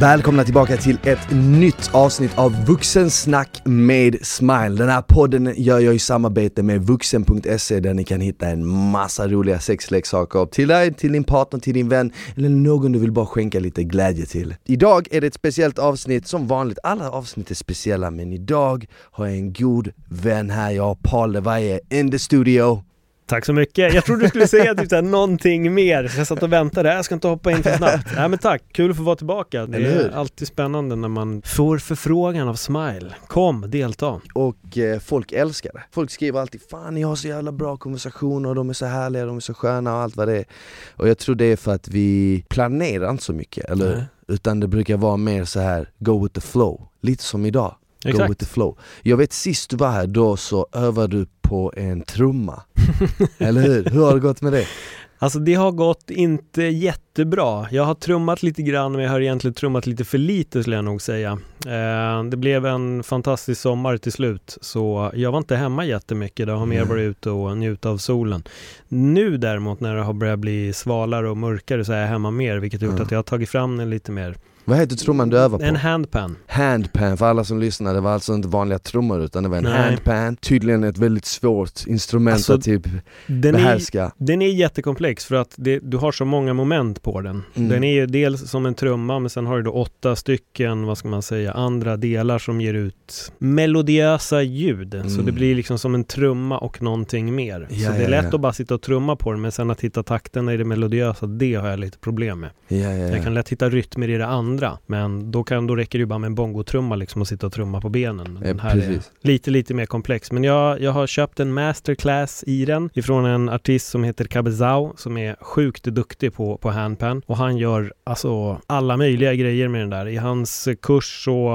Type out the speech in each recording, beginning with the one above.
Välkomna tillbaka till ett nytt avsnitt av Vuxensnack med Smile. Den här podden gör jag i samarbete med vuxen.se där ni kan hitta en massa roliga sexleksaker till dig, till din partner, till din vän eller någon du vill bara skänka lite glädje till. Idag är det ett speciellt avsnitt, som vanligt, alla avsnitt är speciella men idag har jag en god vän här, jag har Paul Levaye in the studio. Tack så mycket. Jag trodde du skulle säga typ såhär, någonting mer, så jag satt och väntade. Jag ska inte hoppa in för snabbt. Nej men tack, kul att få vara tillbaka. Det är alltid spännande när man får förfrågan av Smile. Kom, delta. Och eh, folk älskar det. Folk skriver alltid 'Fan ni har så jävla bra konversationer, de är så härliga, de är så sköna' och allt vad det är. Och jag tror det är för att vi planerar inte så mycket, eller Nej. Utan det brukar vara mer så här go with the flow. Lite som idag. Go Exakt. with the flow. Jag vet sist du var här, då så övade du på en trumma. Eller hur? Hur har det gått med det? Alltså det har gått inte jättebra. Jag har trummat lite grann men jag har egentligen trummat lite för lite skulle jag nog säga. Eh, det blev en fantastisk sommar till slut så jag var inte hemma jättemycket. Jag har mer varit ute och njutit av solen. Nu däremot när det har börjat bli svalare och mörkare så är jag hemma mer vilket har gjort Mm. att jag har tagit fram den lite mer. Vad heter trumman du övar på? En handpan. Handpan, för alla som lyssnar, det var alltså inte vanliga trummor utan det var en Nej. handpan Tydligen ett väldigt svårt instrument Alltså, att typ Den är, behärska den är jättekomplex för att det, du har så många moment på den. Mm. Den är ju dels som en trumma men sen har du då åtta stycken, vad ska man säga, andra delar som ger ut melodiösa ljud. Så Mm. det blir liksom som en trumma och någonting mer. Ja, så det är ja, lätt ja. att bara sitta och trumma på den men sen att hitta takterna i det melodiösa, det har jag lite problem med. ja, ja, ja. Jag kan lätt hitta rytmer i det andra men då, kan, då räcker det ju bara med en bongotrumma liksom och sitta och trumma på benen. Den här är lite, lite mer komplex. Men jag, jag har köpt en masterclass i den ifrån en artist som heter Cabezao som är sjukt duktig på, på handpan och han gör alltså alla möjliga grejer med den där. I hans kurs så,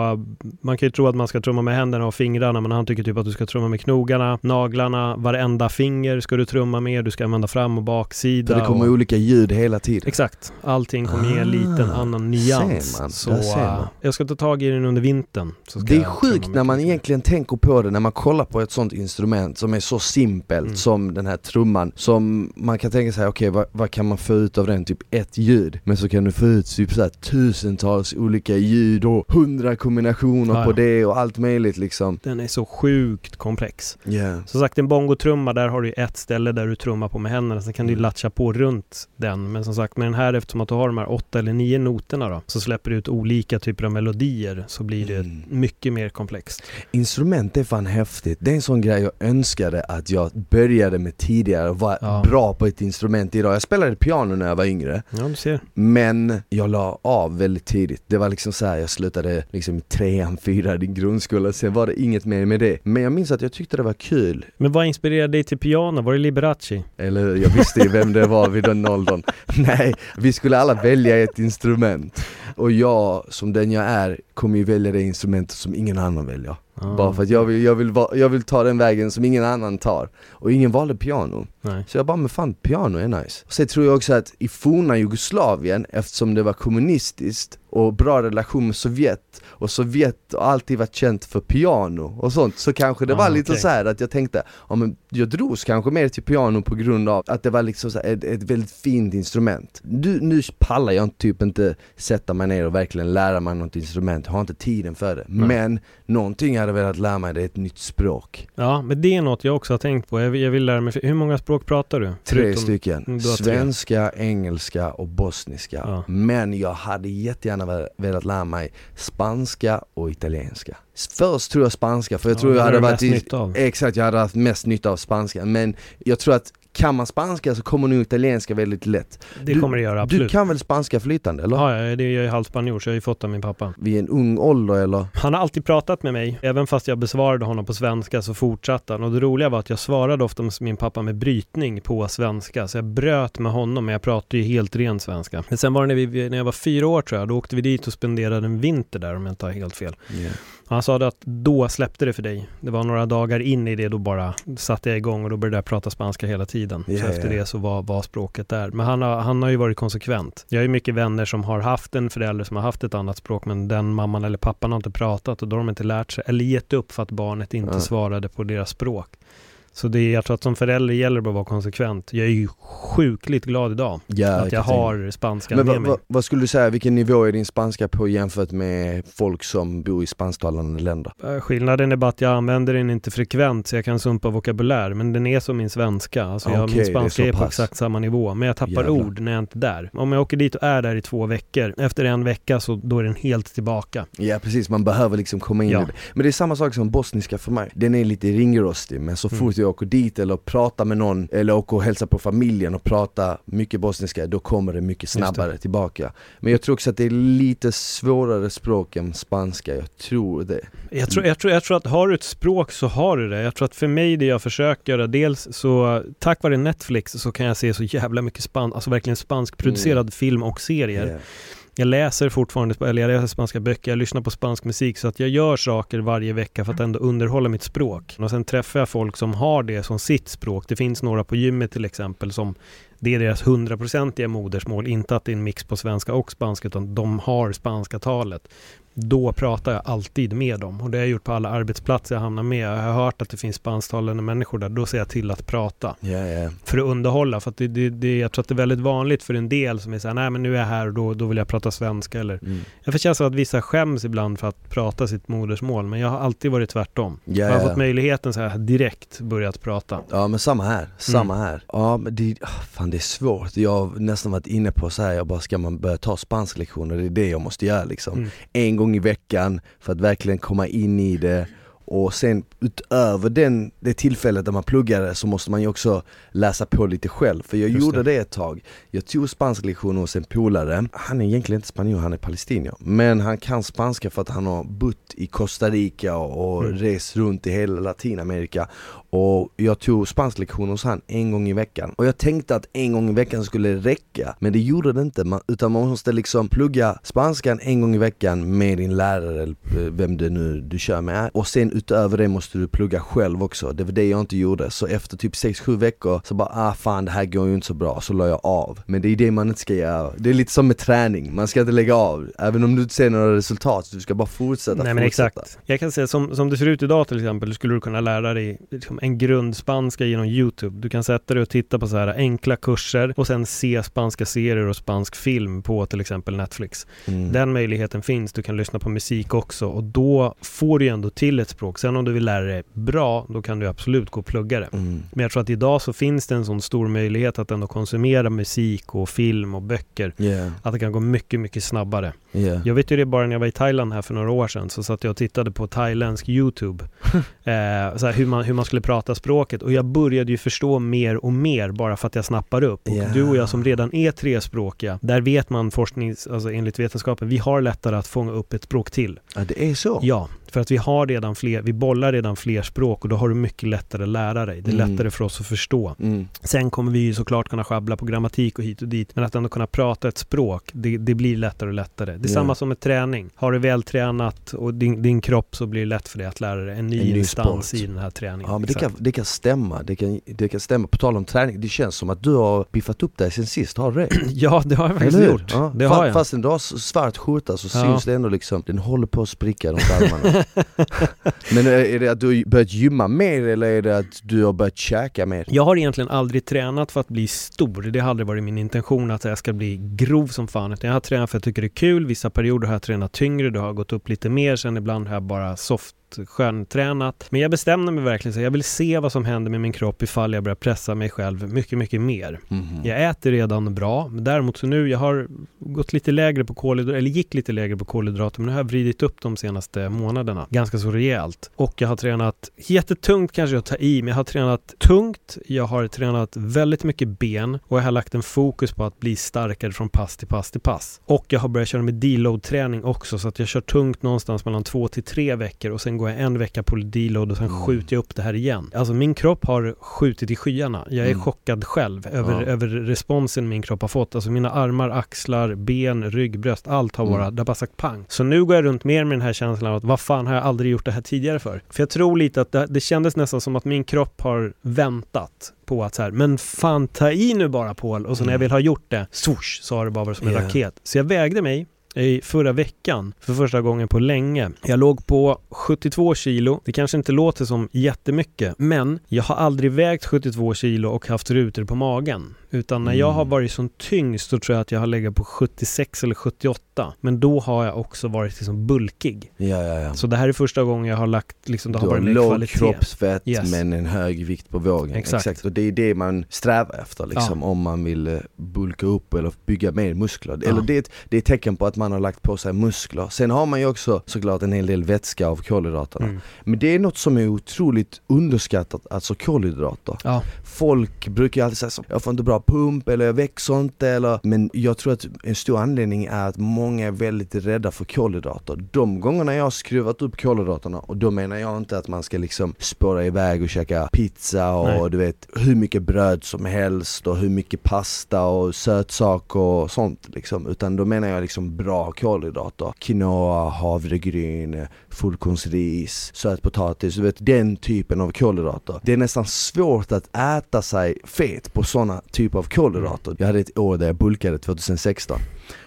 man kan ju tro att man ska trumma med händerna och fingrarna men han tycker typ att du ska trumma med knogarna, naglarna, varenda finger ska du trumma med, du ska använda fram och baksida. För det kommer och, olika ljud hela tiden Exakt, allting kommer ge en liten Ah, annan nyans. Man, så där ser man. äh, jag ska ta tag i den under vintern. Det är sjukt när man egentligen tänker på det, när man kollar på ett sånt instrument som är så simpelt Mm. som den här trumman Som man kan tänka sig, okej vad, vad kan man få ut av den? Typ ett ljud Men så kan du få ut typ så här tusentals olika ljud och hundra kombinationer Ja, på det och allt möjligt liksom Den är så sjukt komplex. yeah. Som sagt en bongotrumma, där har du ett ställe där du trummar på med händerna. Sen kan du Mm. latcha på runt den. Men som sagt med den här, eftersom att du har de här åtta eller nio noterna då, så släpper du ut olika typer av melodier. Så blir det Mm. mycket mer komplext. Instrument är fan häftigt, det är en sån grej jag önskade att jag började med tidigare och var Ja. bra på ett instrument idag Jag spelade piano när jag var yngre Ja, du ser. Men jag la av väldigt tidigt. Det var liksom så här, jag slutade liksom i trean, fyran i grundskolan, sen var det inget mer med det. Men jag minns att jag tyckte det var kul. Men vad inspirerade dig till piano? Var det Liberace? Eller jag visste ju vem det var vid den åldern. Nej, vi skulle alla välja ett instrument. Och jag, som den jag är, kommer ju välja det instrumentet som ingen annan väljer. Ja. Bara för att jag vill, jag, vill jag vill ta den vägen som ingen annan tar. Och ingen valde piano. Nej. Så jag bara, men fan piano är nice. Sen tror jag också att i forna Jugoslavien, eftersom det var kommunistiskt och bra relation med Sovjet, och Sovjet har alltid varit känt för piano och sånt, så kanske det Ah, var lite okej. så här att jag tänkte, ja men jag drogs kanske mer till piano på grund av att det var liksom så ett, ett väldigt fint instrument. Nu, nu pallar jag typ inte sätta mig ner och verkligen lära mig något instrument, jag har inte tiden för det. Nej. Men någonting jag hade velat lära mig, det är ett nytt språk. Ja, men det är något jag också har tänkt på. Jag vill, jag vill lära mig. Hur många språk pratar du? Tre Förutom- stycken. du tre. Svenska, engelska och bosniska. Ja. Men jag hade jättegärna ve- velat lära mig spanska och italienska. Först tror jag spanska, för jag Ja, tror jag hade varit i. Exakt, jag hade haft mest nytta av spanska. Men jag tror att kan man spanska så kommer nog italienska väldigt lätt. Det Du- kommer det göra, Du absolut. kan väl spanska flytande eller? Ja, ja, det är jag är halvspanjor så jag har ju fått av min pappa. Vid en ung ålder eller? Han har alltid pratat med mig, även fast jag besvarade honom på svenska så fortsatte han. Och det roliga var att jag svarade ofta med min pappa med brytning på svenska. Så jag bröt med honom, men jag pratade ju helt ren svenska. Men sen var det när, vi, när jag var fyra år tror jag, då åkte vi dit och spenderade en vinter där om jag inte har helt fel. Han sa att då släppte det för dig. Det var några dagar in i det, då bara satte jag igång och då började jag prata spanska hela tiden. Ja, så efter ja. det så var, var språket där. Men han har, han har ju varit konsekvent. Jag har ju mycket vänner som har haft en förälder som har haft ett annat språk, men den mamman eller pappan har inte pratat och då har de inte lärt sig, eller gett upp för att barnet inte Ja. svarade på deras språk. Så det är, jag tror att som förälder gäller det att vara konsekvent. Jag är ju sjukligt glad idag Ja, att jag har spanskan med vad, mig. vad, vad skulle du säga, vilken nivå är din spanska på jämfört med folk som bor i spansktalande länder? Eh, Skillnaden är bara att jag använder den inte frekvent så jag kan sumpa vokabulär. Men den är som min svenska. Alltså jag, Okej, min är spanska så är, på exakt samma nivå. Men jag tappar Jävlar. ord när jag inte är där. Om jag åker dit och är där i två veckor. Efter en vecka så då är den helt tillbaka. Ja precis, man behöver liksom komma in Ja. i det. Men det är samma sak som bosniska för mig. Den är lite ringrostig men så Mm. Jag åker dit eller pratar med någon eller åker och hälsar på familjen och pratar mycket bosniska då kommer det mycket det. snabbare tillbaka. Men jag tror också att det är lite svårare språk än spanska, jag tror det. Jag tror, jag, tror, jag tror att har du ett språk så har du det. Jag tror att för mig det jag försöker göra, dels så tack vare Netflix så kan jag se så jävla mycket span, alltså verkligen spanskproducerad Mm. film och serier. Ja. Jag läser fortfarande, eller jag läser spanska böcker, jag lyssnar på spansk musik så att jag gör saker varje vecka för att ändå underhålla mitt språk. Och sen träffar jag folk som har det som sitt språk. Det finns några på gymmet till exempel som det är deras hundraprocentiga modersmål, inte att det är en mix på svenska och spanska utan de har spanska talet. Då pratar jag alltid med dem och det har jag gjort på alla arbetsplatser jag hamnar med. Jag har hört att det finns spansktalande människor där, då ser jag till att prata Ja, ja. för att underhålla. För att det, det, det, jag tror att det är väldigt vanligt för en del som är såhär, nej men nu är jag här och då, då vill jag prata svenska eller Mm. jag får känslan att vissa skäms ibland för att prata sitt modersmål men jag har alltid varit tvärtom. Ja, Jag har fått möjligheten så här direkt börjat prata. Ja men samma här, samma Mm. här. Ja men det, ah, fan det är svårt. Jag har nästan varit inne på så här, jag bara ska man börja ta spansklektioner, det är det jag måste göra liksom. Mm. En gång i veckan för att verkligen komma in i det och sen utöver den, det tillfället där man pluggade så måste man ju också läsa på lite själv. För jag Just gjorde det. det. ett tag. Jag tog spansklektioner hos en polare. Han är egentligen inte spanjor, han är palestinier. Men han kan spanska för att han har bott i Costa Rica och, och Mm. rest runt i hela Latinamerika. Och jag tog spansklektioner hos han en gång i veckan. Och jag tänkte att en gång i veckan skulle räcka. Men det gjorde det inte. Man, utan man måste liksom plugga spanskan en gång i veckan med din lärare eller eh, vem det nu du kör med. Och sen utöver det måste du plugga själv också. Det var det jag inte gjorde. Så efter typ 6-7 veckor så bara ah fan det här går ju inte så bra. Så la jag av. Men det är det man inte ska göra. Det är lite som med träning. Man ska inte lägga av. Även om du inte ser några resultat. Du ska bara fortsätta, Nej men fortsätta. exakt. Jag kan säga som, som det ser ut idag till exempel skulle du kunna lära dig liksom, en grundspanska genom Youtube. Du kan sätta dig och titta på så här enkla kurser och sen se spanska serier och spansk film på till exempel Netflix. Mm. Den möjligheten finns. Du kan lyssna på musik också och då får du ju ändå till ett språk. Sen om du vill lära dig bra, då kan du absolut gå och plugga det. Mm. Men jag tror att idag så finns det en sån stor möjlighet att ändå konsumera musik och film och böcker. Yeah, Att det kan gå mycket, mycket snabbare. yeah. Jag vet ju det bara när jag var i Thailand här för några år sedan så satt jag och tittade på thailändsk YouTube. eh, så här, hur, man, hur man skulle prata språket och jag började ju förstå mer och mer bara för att jag snappar upp. Och Ja. du och jag som redan är trespråkiga, där vet man forsknings, alltså enligt vetenskapen, vi har lättare att fånga upp ett språk till. Ja det är så? Ja, för att vi har redan fler, vi bollar redan fler språk och då har du mycket lättare att lära dig. Det är Mm. lättare för oss att förstå. Mm. Sen kommer vi ju såklart kunna schabbla på grammatik och hit och dit, men att ändå kunna prata ett språk, det, det blir lättare och lättare. Det är Ja. samma som med träning. Har du väl tränat och din, din kropp så blir det lätt för dig att lära dig en ny, En ny instans sport. i den här träningen. Ja men det kan, det kan stämma, det kan, det kan stämma. På tal om träning, det känns som att du har biffat upp dig sen sist, har du det? Ja, det har jag faktiskt gjort. Ja. Det har jag. Fast en dag svart skjorta så Ja. syns det ändå liksom, den håller på att spricka runt armarna. men eh, är det att du har börjat gymma mer eller är det att du har börjat käka mer? Jag har egentligen aldrig tränat för att bli stor. Det har aldrig varit min intention att jag ska bli grov som fan. Utan jag har tränat för att jag tycker det är kul. Vissa perioder har jag tränat tyngre, då har jag gått upp lite mer. Sen ibland har jag bara soft sköntränat. Men jag bestämde mig verkligen så jag vill se vad som händer med min kropp ifall jag börjar pressa mig själv mycket, mycket mer. Mhm. Jag äter redan bra, men däremot så nu, jag har gått lite lägre på kolhydrater, eller gick lite lägre på kolhydrater, men nu har jag vridit upp de senaste månaderna ganska så rejält. Och jag har tränat jättetungt kanske att ta i, men jag har tränat tungt, jag har tränat väldigt mycket ben och jag har lagt en fokus på att bli starkare från pass till pass till pass. Och jag har börjat köra med deload-träning också, så att jag kör tungt någonstans mellan två till tre veckor och sen går jag en vecka på deload och sen Mm. skjuter jag upp det här igen. Alltså min kropp har skjutit i skyarna. Jag är Mm. chockad själv över, Ja. över responsen min kropp har fått. Alltså mina armar, axlar, ben, rygg, bröst, allt har Mm. bara, det har bara sagt pang. Så nu går jag runt mer med den här känslan av att vad fan har jag aldrig gjort det här tidigare för? För jag tror lite att det, det kändes nästan som att min kropp har väntat på att så här, men fan ta i nu bara Paul. Och så när jag Mm. väl har gjort det, swoosh, så har det bara varit som en Ja. raket. Så jag vägde mig i förra veckan för första gången på länge. Jag låg på 72 kilo. Det kanske inte låter som jättemycket, men jag har aldrig vägt 72 kilo och haft rutor på magen. Utan när jag har Mm. varit som tyngst så tror jag att jag har legat på 76 eller 78. Men då har jag också varit liksom bulkig. Ja, ja, ja. Så det här är första gången jag har lagt, liksom, det du har har varit mer låg kvalitet. kroppsfett Yes. men en hög vikt på vågen. Exakt. Och det är det man strävar efter liksom, om man vill eh, bulka upp eller bygga mer muskler. Eller det, är ett- det är ett tecken på att man har lagt på sig muskler. Sen har man ju också såklart en hel del vätska av kolhydraterna. Mm. Men det är något som är otroligt underskattat, alltså kolhydrater. Folk brukar alltid säga så, jag får inte bra pump eller jag växer inte eller Men jag tror att en stor anledning är att många är väldigt rädda för kolhydrater. De gångerna jag har skruvat upp kolhydraterna och då menar jag inte att man ska liksom spåra iväg och käka pizza och Nej. du vet hur mycket bröd som helst och hur mycket pasta och sötsaker och sånt liksom. Utan då menar jag liksom bra kolhydrater. Quinoa, havregryn, fullkornsris, sötpotatis, du vet den typen av kolhydrater. Det är nästan svårt att äta sig fet på sådana typer Typ av kolhydrater. Jag hade ett år där jag bulkade 2016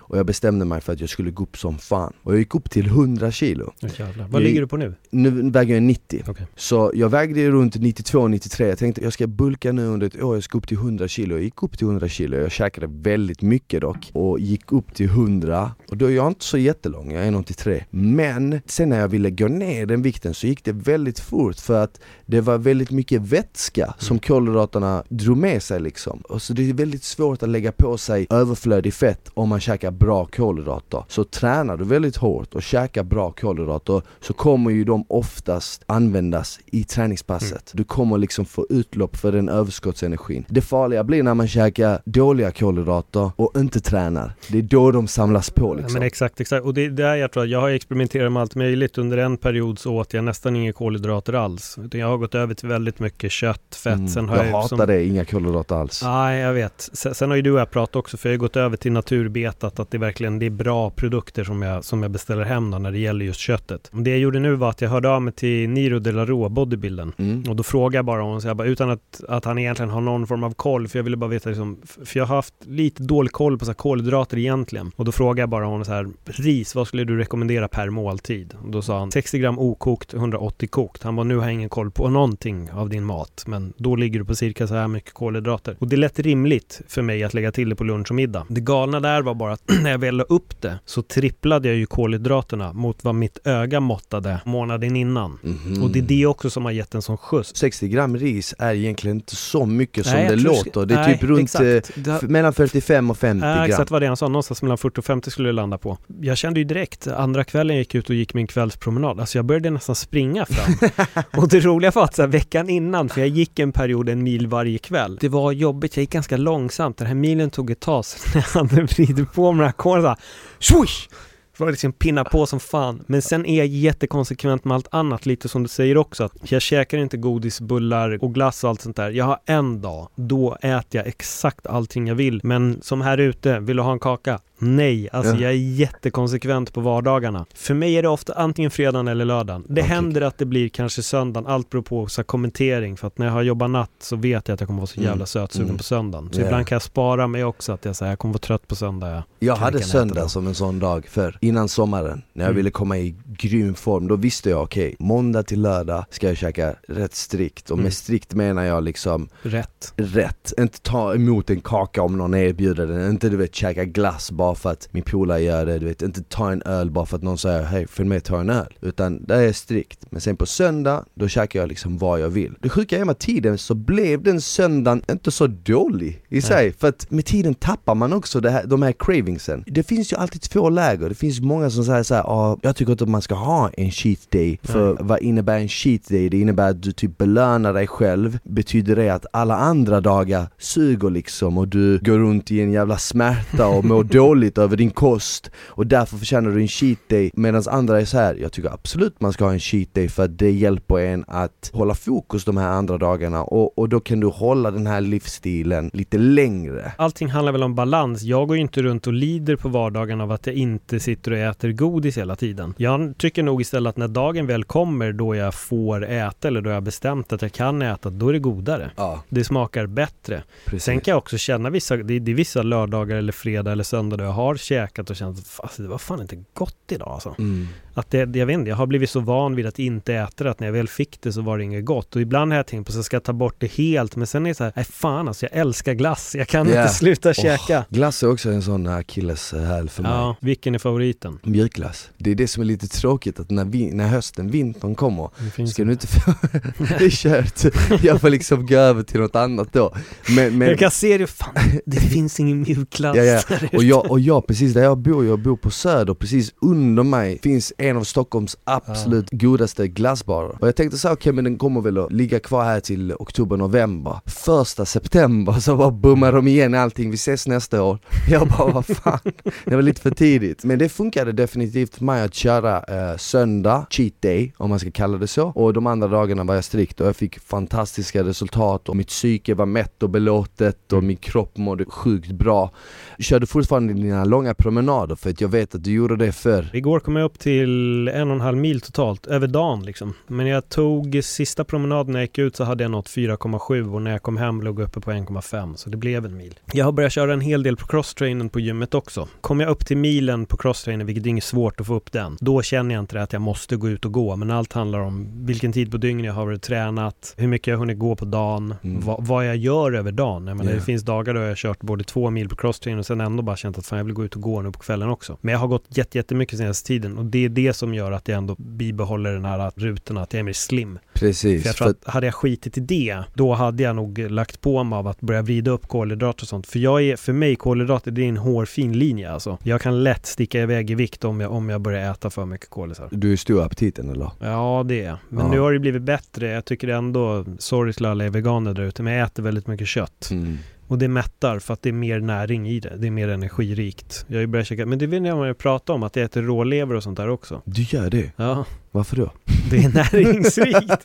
och jag bestämde mig för att jag skulle gå upp som fan. Och jag gick upp till 100 kilo. jävlar. Vad Jag- ligger du på nu? Nu väger jag 90. Okej. Så jag vägde runt 92-93, jag tänkte jag ska bulka nu under ett år, jag ska upp till 100 kilo. Jag gick upp till 100 kilo, jag käkade väldigt mycket dock och gick upp till 100 och då är jag inte så jättelång, jag är 1,83 Men sen när jag ville gå ner den vikten så gick det väldigt fort för att det var väldigt mycket vätska som kolhydraterna drog med sig liksom. Och så det är väldigt svårt att lägga på sig överflödig fett om man käkar bra kolhydrater. Så tränar du väldigt hårt och käkar bra kolhydrater så kommer ju de oftast användas i träningspasset. Du kommer liksom få utlopp för den överskottsenergin. Det farliga blir när man käkar dåliga kolhydrater och inte tränar. Det är då de samlas på Ja, liksom. men exakt, exakt. Och det är där jag tror att jag har experimenterat med allt möjligt. Under en period så åt jag nästan inga kolhydrater alls. Utan jag har gått över till väldigt mycket kött, fett. Mm, Sen har jag jag, hatar som, det, inga kolhydrater alls. Nej, jag vet. Sen, sen har ju du och jag pratat också, för jag har gått över till naturbetat, att det verkligen det är bra produkter som jag, som jag beställer hem då, när det gäller just köttet. Det jag gjorde nu var att jag hörde av mig till Niro de la Rua, bodybuilden. Mm. Och då frågade jag bara honom, så jag bara, utan att, att han egentligen har någon form av koll, för jag ville bara veta liksom, för jag har haft lite dålig koll på så här kolhydrater egentligen. Och då frågade jag bara honom så här, ris, vad skulle du rekommendera per måltid? Och då sa han 60 gram okokt, 180 kokt. Han bara, nu har jag ingen koll på någonting av din mat, men då ligger du på cirka så här mycket kolhydrater. Och det lät rimligt för mig att lägga till det på lunch och middag. Det galna där var bara att när jag väl la upp det så tripplade jag ju kolhydraterna mot vad mitt öga måttade månaden innan. Mhm. Och det är det också som har gett en sån skjuts. 60 gram ris är egentligen inte så mycket som Nej, det låter. Det är nej, typ runt eh, mellan 45 och 50 Ja, gram. exakt vad det är han sa, någonstans mellan 40 och 50 skulle det landa på. Jag kände ju direkt, andra kvällen jag gick ut och gick min kvällspromenad, alltså jag började nästan springa fram. och det roliga var att så här, veckan innan, för jag gick en period en mil varje kväll, det var jobbigt, jag gick ganska långsamt, den här milen tog ett tag, så när jag hade vridit på mig den här swish! Det var liksom pinna på som fan. Men sen är jag jättekonsekvent med allt annat, lite som du säger också. Att jag käkar inte godis, bullar och glass och allt sånt där. Jag har en dag, då äter jag exakt allting jag vill. Men som här ute, vill du ha en kaka? Nej, alltså Ja. jag är jättekonsekvent på vardagarna. För mig är det ofta antingen fredagen eller lördagen. Det Okej. händer att det blir kanske söndagen, allt beror på så här, kommentering. För att när jag har jobbat natt så vet jag att jag kommer vara så Mm. jävla sötsugen Mm. på söndagen. Så Ja. ibland kan jag spara mig också, att jag säger jag kommer vara trött på söndag. Jag Jag hade söndag som en sån dag för innan sommaren, när jag Mm. ville komma i grym form, då visste jag okej, måndag till lördag ska jag käka rätt strikt, och Mm. med strikt menar jag liksom Rätt. rätt, inte ta emot en kaka om någon erbjuder den, inte du vet käka glass bara för att min polare gör det, du vet inte ta en öl bara för att någon säger hej följ med ta en öl, utan det är strikt. Men sen på söndag, då käkar jag liksom vad jag vill. Det sjuka är med tiden så blev den söndagen inte så dålig i sig, för att med tiden tappar man också det här, de här cravingsen. Det finns ju alltid två läger, det finns många som säger såhär, ah, jag tycker inte att man ska ha en cheat day, för Nej. vad innebär en cheat day? Det innebär att du typ belönar dig själv, betyder det att alla andra dagar suger liksom och du går runt i en jävla smärta och mår dåligt över din kost och därför förtjänar du en cheat day medan andra är så här. jag tycker absolut man ska ha en cheat day för att det hjälper en att hålla fokus de här andra dagarna och, och då kan du hålla den här livsstilen lite längre. Allting handlar väl om balans. Jag går ju inte runt och lider på vardagen av att jag inte sitter och äter godis hela tiden. Jag tycker nog istället att när dagen väl kommer då jag får äta eller då jag bestämt att jag kan äta, då är det godare. Ja, Det smakar bättre. precis. Sen kan jag också känna vissa, det, det är vissa lördagar eller fredag eller söndag och jag har käkat och känt att det var fan inte gott idag alltså. Mm. Att det, jag vet inte, jag har blivit så van vid att inte äta det att när jag väl fick det så var det inget gott. Och ibland har jag tänkt på att jag ska ta bort det helt men sen är det så här, nej fan alltså jag älskar glass, jag kan Yeah. inte sluta Åh, käka. Glass är också en sån akilleshäl för mig. Ja, vilken är favoriten? Mjukglass. Det är det som är lite tråkigt att när, vi, när hösten, vintern kommer Det Ska du inte få, det är kört, jag får liksom gå över till något annat då Men, men Jag kan se det, fan det finns ingen mjukglass Ja, ja. och, jag, och jag, precis där jag bor, jag bor på Söder, precis under mig finns en av Stockholms absolut godaste glassbarer. Och jag tänkte så här, okej men den kommer väl att ligga kvar här till oktober, november. Första september så bara boomar de igen allting, vi ses nästa år. Jag bara vad fan, det var lite för tidigt. Men det funkade definitivt för mig att köra eh, söndag, cheat day om man ska kalla det så. Och de andra dagarna var jag strikt och jag fick fantastiska resultat och mitt psyke var mätt och belåtet och min kropp mådde sjukt bra. Körde fortfarande dina långa promenader för att jag vet att du gjorde det förr Igår kom jag upp till en och en halv mil totalt, över dagen liksom. Men jag tog sista promenaden när jag gick ut så hade jag nått 4,7 och när jag kom hem låg jag uppe på 1,5 så det blev en mil. Jag har börjat köra en hel del på crosstrainen på gymmet också. Kom jag upp till milen på crosstrainen, vilket är inget svårt att få upp den, då känner jag inte att jag måste gå ut och gå. Men allt handlar om vilken tid på dygnet jag har varit tränat, hur mycket jag har hunnit gå på dagen, Mm. vad, vad jag gör över dagen. Jag menar, Ja. Det finns dagar då jag har kört både två mil på crosstrain och sen ändå bara känt att fan jag vill gå ut och gå nu på kvällen också. Men jag har gått jätte- jättemycket senaste tiden och det är det som gör att jag ändå bibehåller den här rutan att jag är mer slim. Precis, För jag tror att hade jag skitit i det, då hade jag nog lagt på mig av att börja vrida upp kolhydrater och sånt. För jag är, för mig kolhydrater, det är en hårfin linje alltså. Jag kan lätt sticka iväg i vikt om jag, om jag börjar äta för mycket kolisar. du är stor aptiten eller? Ja, det är. Men Ja. nu har det blivit bättre. Jag tycker ändå, sorry till alla er veganer där ute, men jag äter väldigt mycket kött. Mm. Och det mättar för att det är mer näring i det. Det är mer energirikt. Jag har ju börjat käka, men det vill jag prata om, att jag äter rålever och sånt där också. Du gör det? Ja, Varför då? Det är näringsrikt.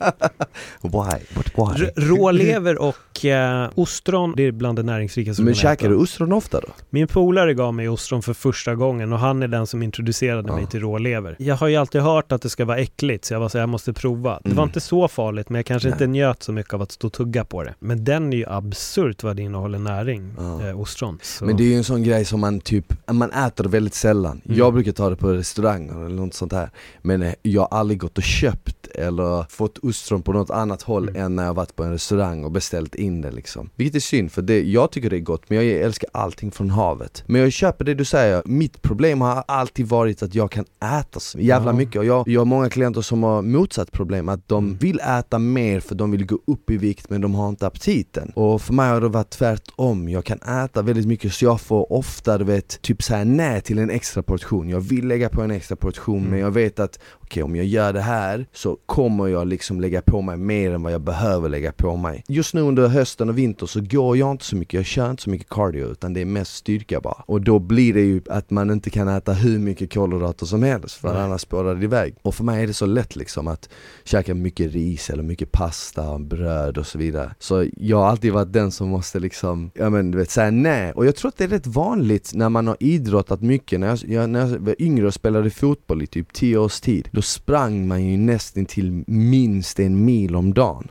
Why? But why? R- rålever och eh, ostron, det är bland det näringsrikaste Men käkar du ostron ofta då? Min polare gav mig ostron för första gången och han är den som introducerade Ja. mig till rålever. Jag har ju alltid hört att det ska vara äckligt så jag var så jag måste prova. Det var Mm. inte så farligt men jag kanske Nej. inte njöt så mycket av att stå och tugga på det. Men den är ju absurt vad det innehåller näring, Ja. eh, ostron. Så. Men det är ju en sån grej som man typ, man äter väldigt sällan. Mm. Jag brukar ta det på restauranger eller något sånt här. Men eh, jag har aldrig gått och köpt eller fått ostron på något annat håll Mm. än när jag varit på en restaurang och beställt in det liksom. Vilket är synd för det, jag tycker det är gott men jag älskar allting från havet. Men jag köper det du säger, mitt problem har alltid varit att jag kan äta så jävla Ja. mycket och jag, jag har många klienter som har motsatt problem, att de Mm. vill äta mer för de vill gå upp i vikt men de har inte aptiten. Och för mig har det varit tvärtom, jag kan äta väldigt mycket så jag får ofta du vet, typ säga nej till en extra portion. Jag vill lägga på en extra portion Mm. men jag vet att okej om jag gör det här så kommer jag liksom lägga på mig mer än vad jag behöver lägga på mig. Just nu under hösten och vinter så går jag inte så mycket, jag kör inte så mycket cardio utan det är mest styrka bara. Och då blir det ju att man inte kan äta hur mycket kolhydrater som helst för Nej. annars spårar det iväg. Och för mig är det så lätt liksom att käka mycket ris eller mycket pasta, bröd och så vidare. Så jag har alltid varit den som måste liksom, ja men du vet, säga nej. Och jag tror att det är rätt vanligt när man har idrottat mycket. När jag, jag, när jag var yngre och spelade fotboll i typ 10 års tid, då sprang man ju nästan till minst en mil om dagen.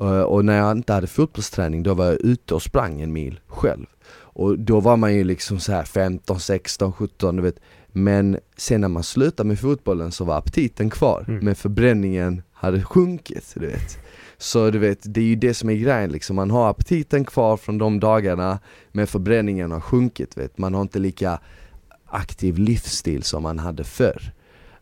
Eh, Och när jag inte hade fotbollsträning, då var jag ute och sprang en mil själv. Och då var man ju liksom så här 15, 16, 17 du vet Men sen när man slutade med fotbollen så var aptiten kvar Mm. Men förbränningen hade sjunkit du vet Så du vet, det är ju det som är grejen liksom Man har aptiten kvar från de dagarna Men förbränningen har sjunkit vet Man har inte lika aktiv livsstil som man hade förr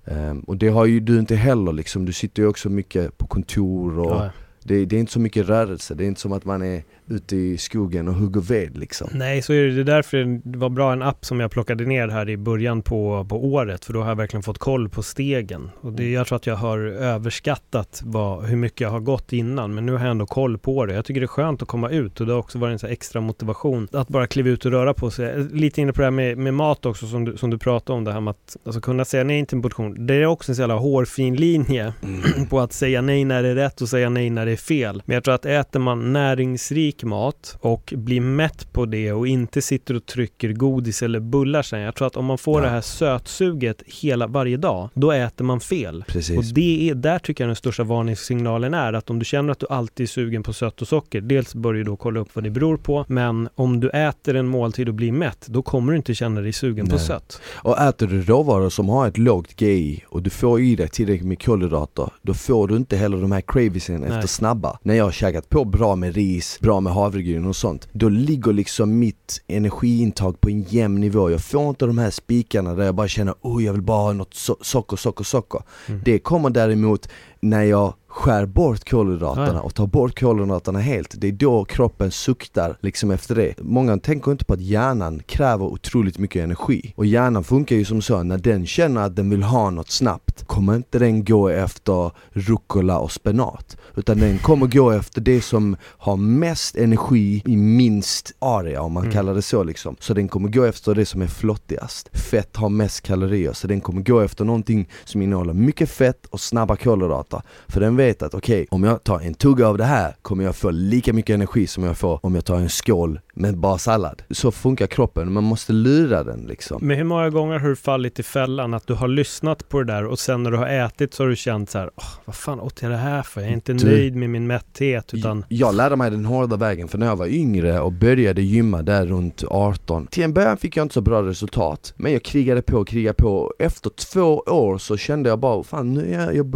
Ehm, Och det har ju du inte heller liksom Du sitter ju också mycket på kontor och Ja. det, det är inte så mycket rörelse, det är inte som att man är ute i skogen och hugger ved liksom. Nej, så är det. Det är därför det var bra en app som jag plockade ner här i början på, på året, för då har jag verkligen fått koll på stegen. Och det, jag tror att jag har överskattat vad, hur mycket jag har gått innan, men nu har jag ändå koll på det. Jag tycker det är skönt att komma ut och det har också varit en så extra motivation att bara kliva ut och röra på sig. Lite inne på det här med, med mat också som du, som du pratade om, det här med att alltså, kunna säga nej till en portion. Det är också en så jävla hårfin linje på att säga nej när det är rätt och säga nej när det är fel. Men jag tror att äter man näringsrik mat och blir mätt på det och inte sitter och trycker godis eller bullar sen. Jag tror att om man får Ja. det här sötsuget hela, varje dag, då äter man fel. Precis. Och det är, där tycker jag den största varningssignalen är att om du känner att du alltid är sugen på sött och socker, dels bör du då kolla upp vad det beror på, men om du äter en måltid och blir mätt, då kommer du inte känna dig sugen på Nej. sött. Och äter du råvaror som har ett lågt GI och du får i dig tillräckligt med kolhydrater, då får du inte heller de här cravingsen efter snabba. När jag har käkat på bra med ris, bra med havregryn och sånt, då ligger liksom mitt energiintag på en jämn nivå. Jag får inte de här spikarna där jag bara känner oh jag vill bara ha något so- socker, socker, socker. Mm. Det kommer däremot när jag skär bort kolhydraterna och tar bort kolhydraterna helt, det är då kroppen suktar liksom efter det. Många tänker inte på att hjärnan kräver otroligt mycket energi. Och hjärnan funkar ju som så, när den känner att den vill ha något snabbt, kommer inte den gå efter rucola och spenat. Utan den kommer gå efter det som har mest energi i minst area, om man Mm. kallar det så liksom. Så den kommer gå efter det som är flottigast. Fett har mest kalorier, så den kommer gå efter någonting som innehåller mycket fett och snabba kolhydrater. För den vet att okej, om jag tar en tugga av det här kommer jag få lika mycket energi som jag får om jag tar en skål med bara sallad. Så funkar kroppen, man måste lura den liksom. Men hur många gånger har du fallit i fällan att du har lyssnat på det där och sen när du har ätit så har du känt så här, "Åh, vad fan åt jag det här för? Jag är inte Du- nöjd med min mätthet utan Jag lärde mig den hårda vägen för när jag var yngre och började gymma där runt 18 Till en början fick jag inte så bra resultat Men jag krigade på och krigade på Efter två år så kände jag bara fan nu är jag, jag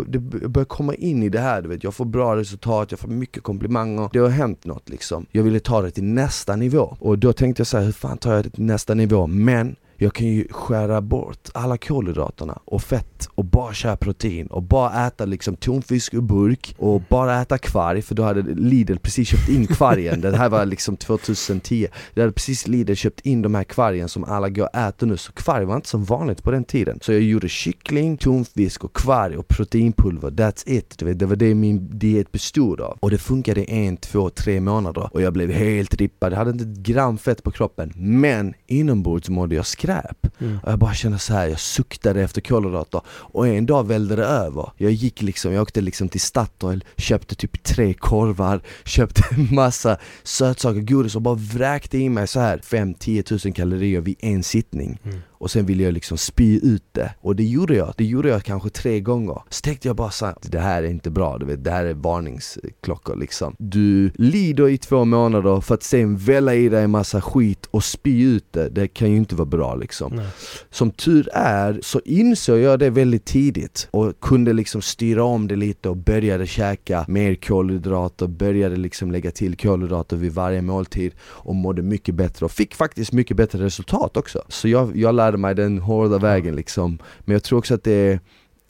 börjar komma in i det här du vet Jag får bra resultat, jag får mycket komplimanger Det har hänt något liksom Jag ville ta det till nästa nivå och då tänkte jag så här, hur fan tar jag det till nästa nivå? Men jag kan ju skära bort alla kolhydraterna och fett och bara köra protein och bara äta liksom tonfisk ur burk och bara äta kvarg för då hade Lidl precis köpt in kvargen, det här var liksom 2010 Det hade precis Lidl köpt in de här kvargen som alla går och äter nu. Så kvarg var inte som vanligt på den tiden. Så jag gjorde kyckling, tonfisk och kvarg och proteinpulver, that's it. Du vet, Det var det min diet bestod av. Och det funkade i en, två, tre månader och jag blev helt rippad, jag hade inte ett gram fett på kroppen men inombords mådde jag skräp mm. och jag bara kände så här, jag suktade efter kolhydrater och en dag vällde det över Jag gick liksom, jag åkte liksom till Statoil, köpte typ tre korvar, köpte en massa sötsaker, godis och bara vräkte i mig så här 5-10 tusen kalorier vid en sittning Mm. Och sen ville jag liksom spy ut det. Och det gjorde jag, det gjorde jag kanske tre gånger. Så tänkte jag bara så här, det här är inte bra, du vet, det här är varningsklockor liksom. Du lider i två månader för att sen välla i dig en massa skit och spy ut det, det kan ju inte vara bra liksom. Nej. som tur är så insåg jag det väldigt tidigt och kunde liksom styra om det lite och började käka mer kolhydrater, började liksom lägga till kolhydrater vid varje måltid och mådde mycket bättre och fick faktiskt mycket bättre resultat också. Så jag, jag lärde mig den hårda vägen liksom. Men jag tror också att det är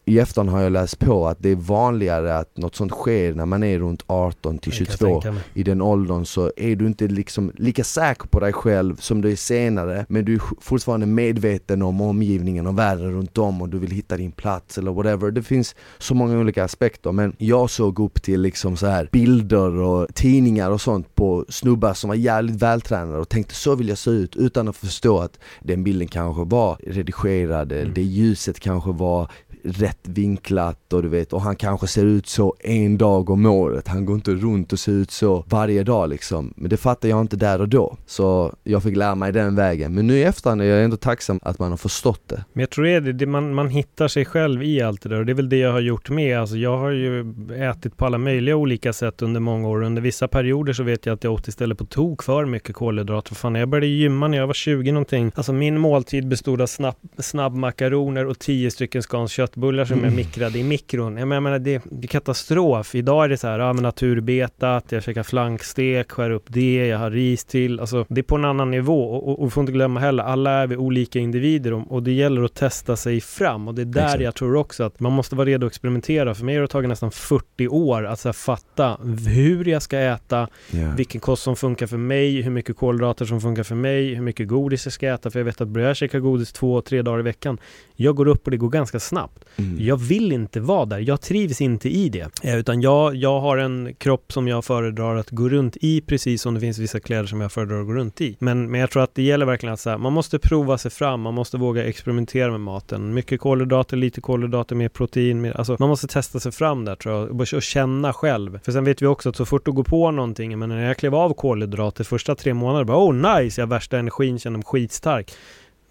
i efterhand har jag läst på att det är vanligare att något sånt sker när man är runt 18 till Det kan jag 22 tänka mig. i den åldern så är du inte liksom lika säker på dig själv som du är senare men du är fortfarande medveten om omgivningen och världen runt om och du vill hitta din plats eller whatever. Det finns så många olika aspekter men jag såg upp till liksom så här bilder och tidningar och sånt på snubbar som var jävligt vältränade och tänkte så vill jag se ut utan att förstå att den bilden kanske var redigerad, Mm. det ljuset kanske var rätt vinklat och du vet, och han kanske ser ut så en dag om året, han går inte runt och ser ut så varje dag liksom. Men det fattar jag inte där och då, så jag fick lära mig den vägen. Men nu i efterhand är jag ändå tacksam att man har förstått det. Men jag tror det är det, man, man hittar sig själv i allt det där och det är väl det jag har gjort med. Alltså jag har ju ätit på alla möjliga olika sätt under många år. Under vissa perioder så vet jag att jag åt istället på tok för mycket kolhydrater. Fan, jag började gymma när jag var 20 någonting. Alltså min måltid bestod av snabb, snabbmakaroner och 10 stycken Scans köttbullar som Mm. jag mikrade i mikron. Jag menar, det, det är katastrof. Idag är det så här, ja men naturbetat, jag käkar flankstek, skär upp det, jag har ris till. Alltså det är på en annan nivå och, och, och får inte glömma heller, alla är vi olika individer och, och det gäller att testa sig fram och det är där Exakt. jag tror också att man måste vara redo att experimentera. För mig har det tagit nästan 40 år att så här, fatta hur jag ska äta, Yeah. vilken kost som funkar för mig, hur mycket kolhydrater som funkar för mig, hur mycket godis jag ska äta. För jag vet att börjar jag käka godis två, tre dagar i veckan, jag går upp och det går ganska snabbt. Mm. Mm. Jag vill inte vara där, jag trivs inte i det. Eh, Utan jag, jag har en kropp som jag föredrar att gå runt i precis som det finns vissa kläder som jag föredrar att gå runt i. Men, men jag tror att det gäller verkligen att så här, man måste prova sig fram, man måste våga experimentera med maten. Mycket kolhydrater, lite kolhydrater, mer protein, mer, alltså man måste testa sig fram där tror jag och, och känna själv. För sen vet vi också att så fort du går på någonting, men när jag klev av kolhydrater första tre månader, bara oh nice, jag har värsta energin, känner mig skitstark.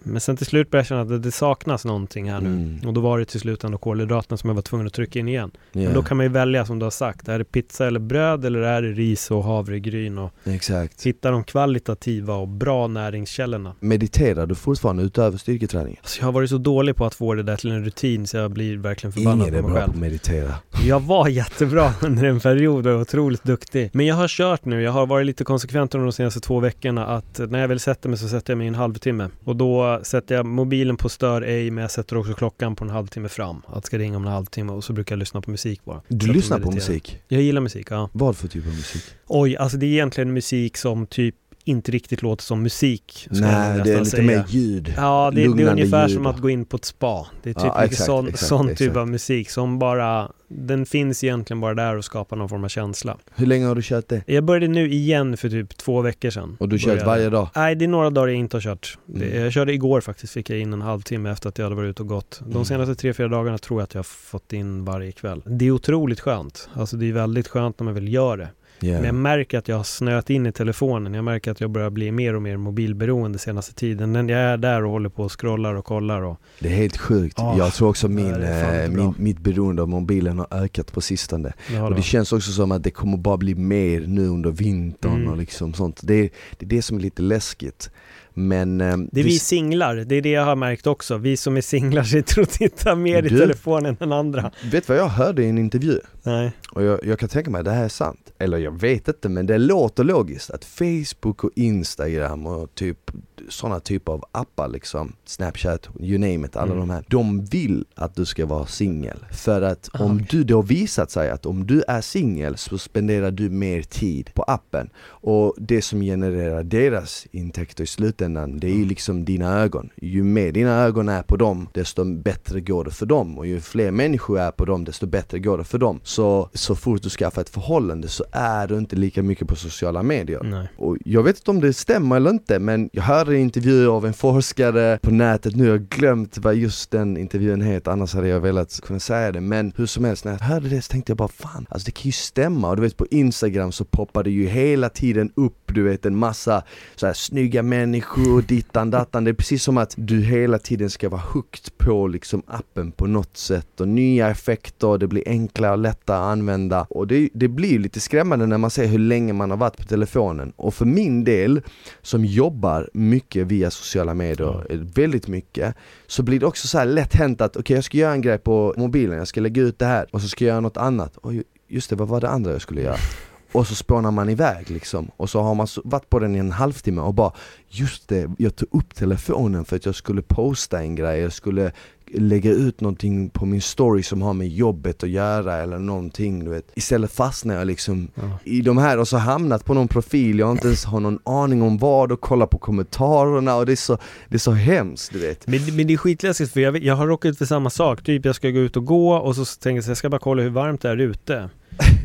Men sen till slut började jag känna att det, saknas någonting här nu. Mm. Och då var det till slut ändå kolhydraterna som jag var tvungen att trycka in igen. Ja, Men då kan man ju välja som du har sagt. Är det pizza eller bröd eller är det ris och havregryn? Och Exakt. hitta de kvalitativa och bra näringskällorna. Mediterar du fortfarande utöver styrketräningen? Alltså jag har varit så dålig på att få det där till en rutin så jag blir verkligen förbannad Ingen är på mig bra själv. på att meditera. Jag var jättebra under en period och var otroligt duktig. Men jag har kört nu, jag har varit lite konsekvent under de senaste två veckorna att när jag väl sätter mig så sätter jag mig i en halvtimme. Och då sätter jag mobilen på stör ej men jag sätter också klockan på en halvtimme fram. Att ska ringa om en halvtimme och så brukar jag lyssna på musik bara. Du lyssnar på musik? Jag gillar musik, ja. Vad för typ av musik? Oj, alltså det är egentligen musik som typ inte riktigt låter som musik. Nej, det är lite säga. mer ljud. Ja, det, det är ungefär ljud som att gå in på ett spa. Det är typ Ja, exakt, sån, exakt, sån typ exakt. av musik som bara, den finns egentligen bara där och skapar någon form av känsla. Hur länge har du kört det? Jag började nu igen för typ två veckor sedan. Och du kört Började. varje dag? Nej, det är några dagar jag inte har kört. Mm. jag körde igår faktiskt, fick jag in en halvtimme efter att jag hade varit ute och gått. De Mm. senaste tre, fyra dagarna tror jag att jag har fått in varje kväll. Det är otroligt skönt. Alltså det är väldigt skönt när man väl gör det. Ja. Men jag märker att jag har snöat in i telefonen. Jag märker att jag börjar bli mer och mer mobilberoende senaste tiden. Men jag är där och håller på och scrollar och kollar och Det är helt sjukt. Ah, jag tror också min, eh, min, mitt beroende av mobilen har ökat på sistone. det Och det det. känns också som att det kommer bara bli mer nu under vintern Mm. och liksom sånt. Det är, det är det som är lite läskigt. Men... eh, Det är vi singlar, det är det jag har märkt också. Vi som är singlar sitter och tittar mer i Du- telefonen än andra. Vet vad jag hörde i en intervju? Nej. Och jag, jag kan tänka mig att det här är sant. Eller jag vet inte men det låter logiskt att Facebook och Instagram och typ sådana typer av appar liksom, Snapchat, you name it, alla Mm. de här. De vill att du ska vara singel. För att Ah, om okej. du, det har visat sig att om du är singel så spenderar du mer tid på appen. Och det som genererar deras intäkter i slutändan, det är ju liksom dina ögon. Ju mer dina ögon är på dem, desto bättre går det för dem. Och ju fler människor är på dem, desto bättre går det för dem. Så, så fort du skaffar ett förhållande så är du inte lika mycket på sociala medier. Nej. Och jag vet inte om det stämmer eller inte men jag hörde en intervju av en forskare på nätet, nu har jag glömt vad just den intervjun heter annars hade jag velat kunna säga det. Men hur som helst när jag hörde det så tänkte jag bara fan, alltså det kan ju stämma. Och du vet på Instagram så poppar det ju hela tiden upp du vet en massa så här snygga människor, dittan dattan, det är precis som att du hela tiden ska vara hooked på liksom appen på något sätt. Och nya effekter, det blir enklare och lättare att använda. Och det, det blir ju lite skrämmande när man ser hur länge man har varit på telefonen. Och för min del som jobbar mycket via sociala medier, eh, väldigt mycket så blir det också så här lätt hänt att okej jag ska göra en grej på mobilen, jag ska lägga ut det här och så ska jag göra något annat. Och just det, vad var det andra jag skulle göra? Och så spånar man iväg liksom och så har man varit på den i en halvtimme och bara Just det, jag tog upp telefonen för att jag skulle posta en grej, jag skulle lägga ut någonting på min story som har med jobbet att göra eller någonting du vet Istället fastnar jag liksom Ja. i de här och så hamnat på någon profil, jag inte ens har någon aning om vad och kollar på kommentarerna och det är så, det är så hemskt du vet Men, men det är skitläskigt för jag, jag har råkat ut för samma sak. Typ jag ska gå ut och gå och så tänker jag så jag ska bara kolla hur varmt det är ute.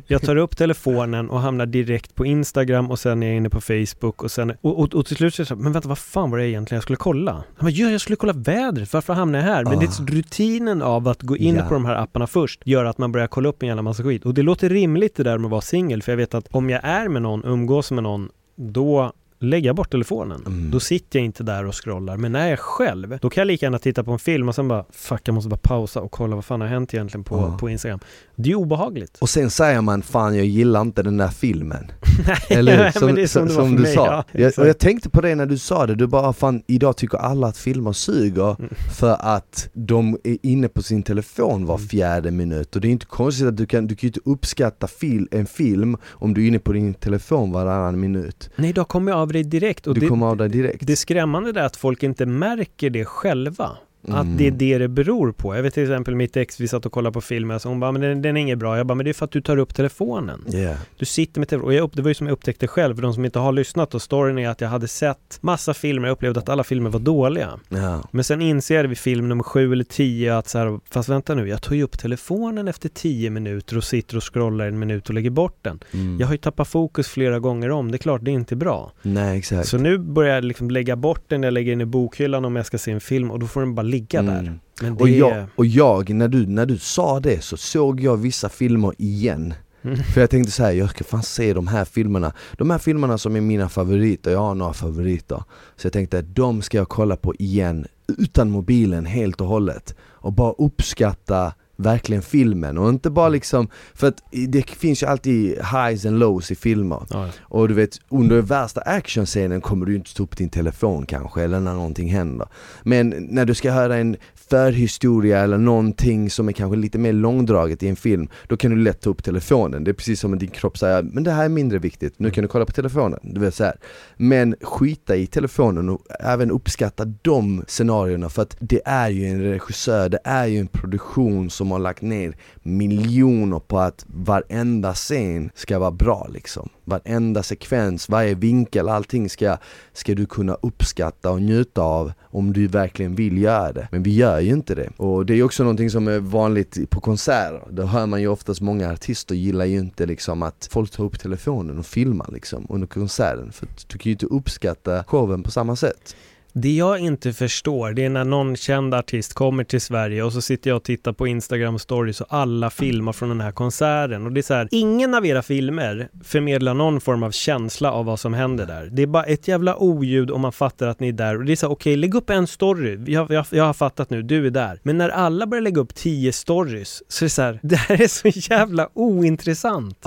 Jag tar upp telefonen och hamnar direkt på Instagram och sen är jag inne på Facebook och sen och, och, och till slut så är jag så här, men vänta vad fan var det egentligen jag skulle kolla? Jag bara, ja, jag skulle kolla vädret, varför hamnar jag här? Men det är rutinen av att gå in Ja. på de här apparna först gör att man börjar kolla upp en jävla massa skit. Och det låter rimligt det där med att vara singel för jag vet att om jag är med någon, umgås med någon, då lägger jag bort telefonen. Mm. Då sitter jag inte där och scrollar. Men när jag är själv, då kan jag lika gärna titta på en film och sen bara Fuck, jag måste bara pausa och kolla vad fan har hänt egentligen på, Ja. på Instagram. Det är obehagligt. Och sen säger man fan jag gillar inte den där filmen Eller? Nej, men som för du mig, sa. ja, jag, och jag tänkte på det när du sa det, du bara fan idag tycker alla att filmer suger Mm. för att de är inne på sin telefon var Mm. fjärde minut och det är inte konstigt att du kan, du kan ju inte uppskatta fil, en film om du är inne på din telefon varannan minut. Nej, då kommer jag av det direkt. Och Du det, kommer av dig direkt. det skrämmande är att folk inte märker det själva. Att Mm. det är det det beror på. Jag vet till exempel mitt ex, vi satt och kollade på filmen, så hon bara, men den, den är inget bra. Jag bara, men det är för att du tar upp telefonen. Yeah. Du sitter med telefonen. Och jag det var ju som jag upptäckte själv, för de som inte har lyssnat. Och storyn är att jag hade sett massa filmer, jag upplevde att alla filmer var dåliga. Ja. Men sen inser jag vid film nummer sju eller tio att så här, fast vänta nu, jag tar ju upp telefonen efter tio minuter och sitter och scrollar en minut och lägger bort den. Mm. Jag har ju tappat fokus flera gånger om, det är klart det är inte bra. Nej exakt. Så nu börjar jag liksom lägga bort den, jag lägger den i bokhyllan om jag ska se en film och då får den bara ligga där. Mm. Men det Och jag, och jag när, du, när du sa det så såg jag vissa filmer igen. Mm. För jag tänkte så här, jag ska fan se de här filmerna. De här filmerna som är mina favoriter, jag har några favoriter. Så jag tänkte att de ska jag kolla på igen, utan mobilen helt och hållet. Och bara uppskatta verkligen filmen och inte bara liksom, för att det finns ju alltid highs and lows i filmer. Ja, Och du vet, under värsta actionscenen kommer du inte ta upp din telefon kanske, eller när någonting händer. Men när du ska höra en förhistoria eller någonting som är kanske lite mer långdraget i en film, då kan du lätt ta upp telefonen. Det är precis som att din kropp säger, men det här är mindre viktigt, nu kan du kolla på telefonen. Du vet så här. Men skita i telefonen och även uppskatta de scenarierna, för att det är ju en regissör, det är ju en produktion som har lagt ner miljoner på att varenda scen ska vara bra liksom. Varenda sekvens, varje vinkel, allting ska, ska du kunna uppskatta och njuta av om du verkligen vill göra det. Men vi gör ju inte det. Och det är ju också någonting som är vanligt på konserter. Då hör man ju oftast många artister gillar ju inte liksom att folk tar upp telefonen och filmar liksom under konserten. För du kan ju inte uppskatta showen på samma sätt. Det jag inte förstår, det är när någon känd artist kommer till Sverige och så sitter jag och tittar på Instagram stories och alla filmar från den här konserten. Och det är så här, ingen av era filmer förmedlar någon form av känsla av vad som händer där. Det är bara ett jävla oljud och man fattar att ni är där. Och det är så här, okej, lägg upp en story. Jag, jag, jag har fattat nu, du är där. Men när alla börjar lägga upp tio stories så är det så här, det här är så jävla ointressant.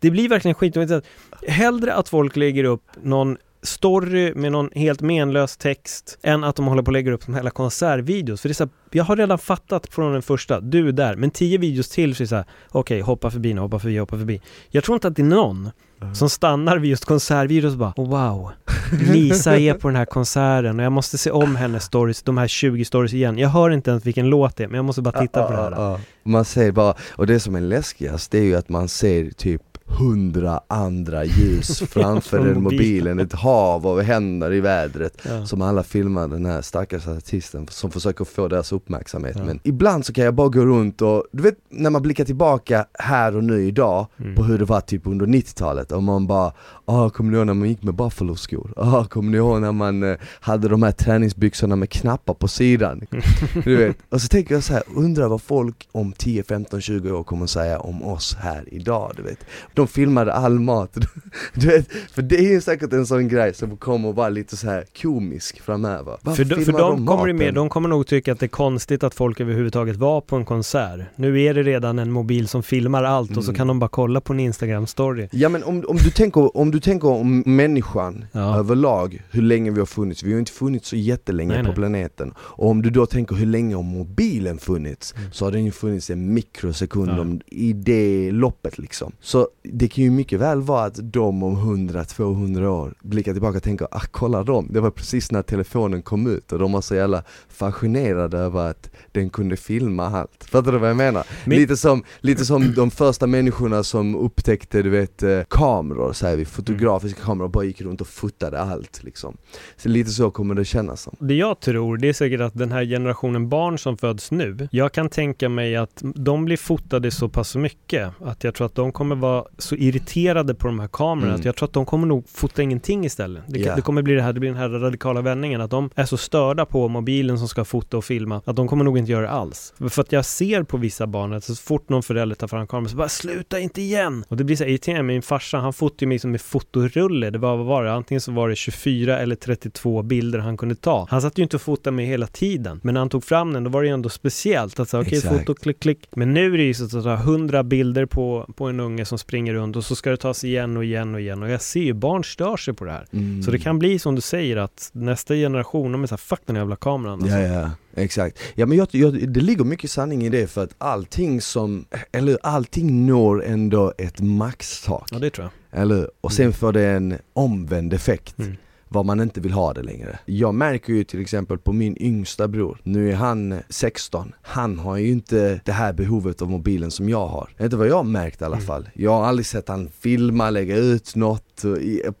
Det blir verkligen skitointressant. Hellre att folk lägger upp någon story med någon helt menlös text än att de håller på och lägger upp som hela konsertvideos. För det är så här, jag har redan fattat från den första, du är där, men tio videos till så är det så här, okej, hoppa förbi nu, hoppa förbi, hoppa förbi. Jag tror inte att det är någon som stannar vid just konsertvideos och bara, oh, wow, Lisa är på den här konserten och jag måste se om hennes stories, de här 20 stories igen. Jag hör inte ens vilken låt det är, men jag måste bara titta på det här. Ja. Man ser bara, och det som är läskigast det är ju att man ser typ hundra andra ljus framför den mobilen. mobilen, ett hav av händer i vädret Ja. som alla filmar den här stackars artisten som försöker få deras uppmärksamhet. Ja. Men ibland så kan jag bara gå runt och, du vet när man blickar tillbaka här och nu idag Mm. på hur det var typ under 90-talet och man bara ah, kommer ni ihåg när man gick med Buffalo-skor? Ah, kommer ni ihåg när man eh, hade de här träningsbyxorna med knappar på sidan? Du vet, och så tänker jag så här, undrar vad folk om 10, 15, 20 år kommer säga om oss här idag, du vet. De filmade all mat, du vet, för det är ju säkert en sån grej som kommer vara lite så här komisk framöver. Varför För, de, för filmar de kommer med, de kommer nog tycka att det är konstigt att folk överhuvudtaget var på en konsert. Nu är det redan en mobil som filmar allt och så Mm. kan de bara kolla på en Instagram-story. Ja men om, om, du tänker, om du tänker om människan Ja. överlag, hur länge vi har funnits, vi har inte funnits så jättelänge Nej, på nej. planeten. Och om du då tänker hur länge har mobilen funnits, Mm. så har den ju funnits en mikrosekund Ja. om, i det loppet liksom. Så det kan ju mycket väl vara att de om 100-200 år blickar tillbaka och tänker, ah kolla dem, det var precis när telefonen kom ut och de var så jävla fascinerade över att den kunde filma allt. Fattar du vad jag menar? Men- Lite som, lite som de första människorna som upptäckte du vet eh, kameror, säger vi, fotografiska kameror och bara gick runt och fotade allt liksom. Så lite så kommer det kännas som. Det jag tror, det är säkert att den här generationen barn som föds nu, jag kan tänka mig att de blir fotade så pass mycket att jag tror att de kommer vara så irriterade på de här kamerorna Mm. att jag tror att de kommer nog fota ingenting istället. Det, Ja. det kommer bli det här, det blir den här radikala vändningen att de är så störda på mobilen som ska fota och filma att de kommer nog inte göra det alls. För att jag ser på vissa barn att så fort någon förälder tar fram kameran så bara sluta inte igen! Och det blir så irriterande. Min farsa han fotade ju mig som med fotorulle. Det var, vad var det? Antingen så var det 24 eller 32 bilder han kunde ta. Han satt ju inte och fotade mig hela tiden. Men när han tog fram den då var det ju ändå speciellt att säga okej Exakt. foto, klick, klick. Men nu är det ju så att ta 100 bilder på, på en unge som springer runt och så ska det tas igen och igen och igen. Och jag ser ju barn stör sig på det här. Mm. Så det kan bli som du säger att nästa generation, de är såhär fuck den jävla kameran alltså. Ja, ja, exakt. Ja men jag, jag, det ligger mycket sanning i det för att allting som, eller allting når ändå ett maxtak. Ja, det tror jag. Eller? Och sen Mm. får det en omvänd effekt. Mm. Vad man inte vill ha det längre. Jag märker ju till exempel på min yngsta bror, nu är han 16, han har ju inte det här behovet av mobilen som jag har. Inte vad jag har märkt i alla mm. fall. Jag har aldrig sett han filma, lägga ut något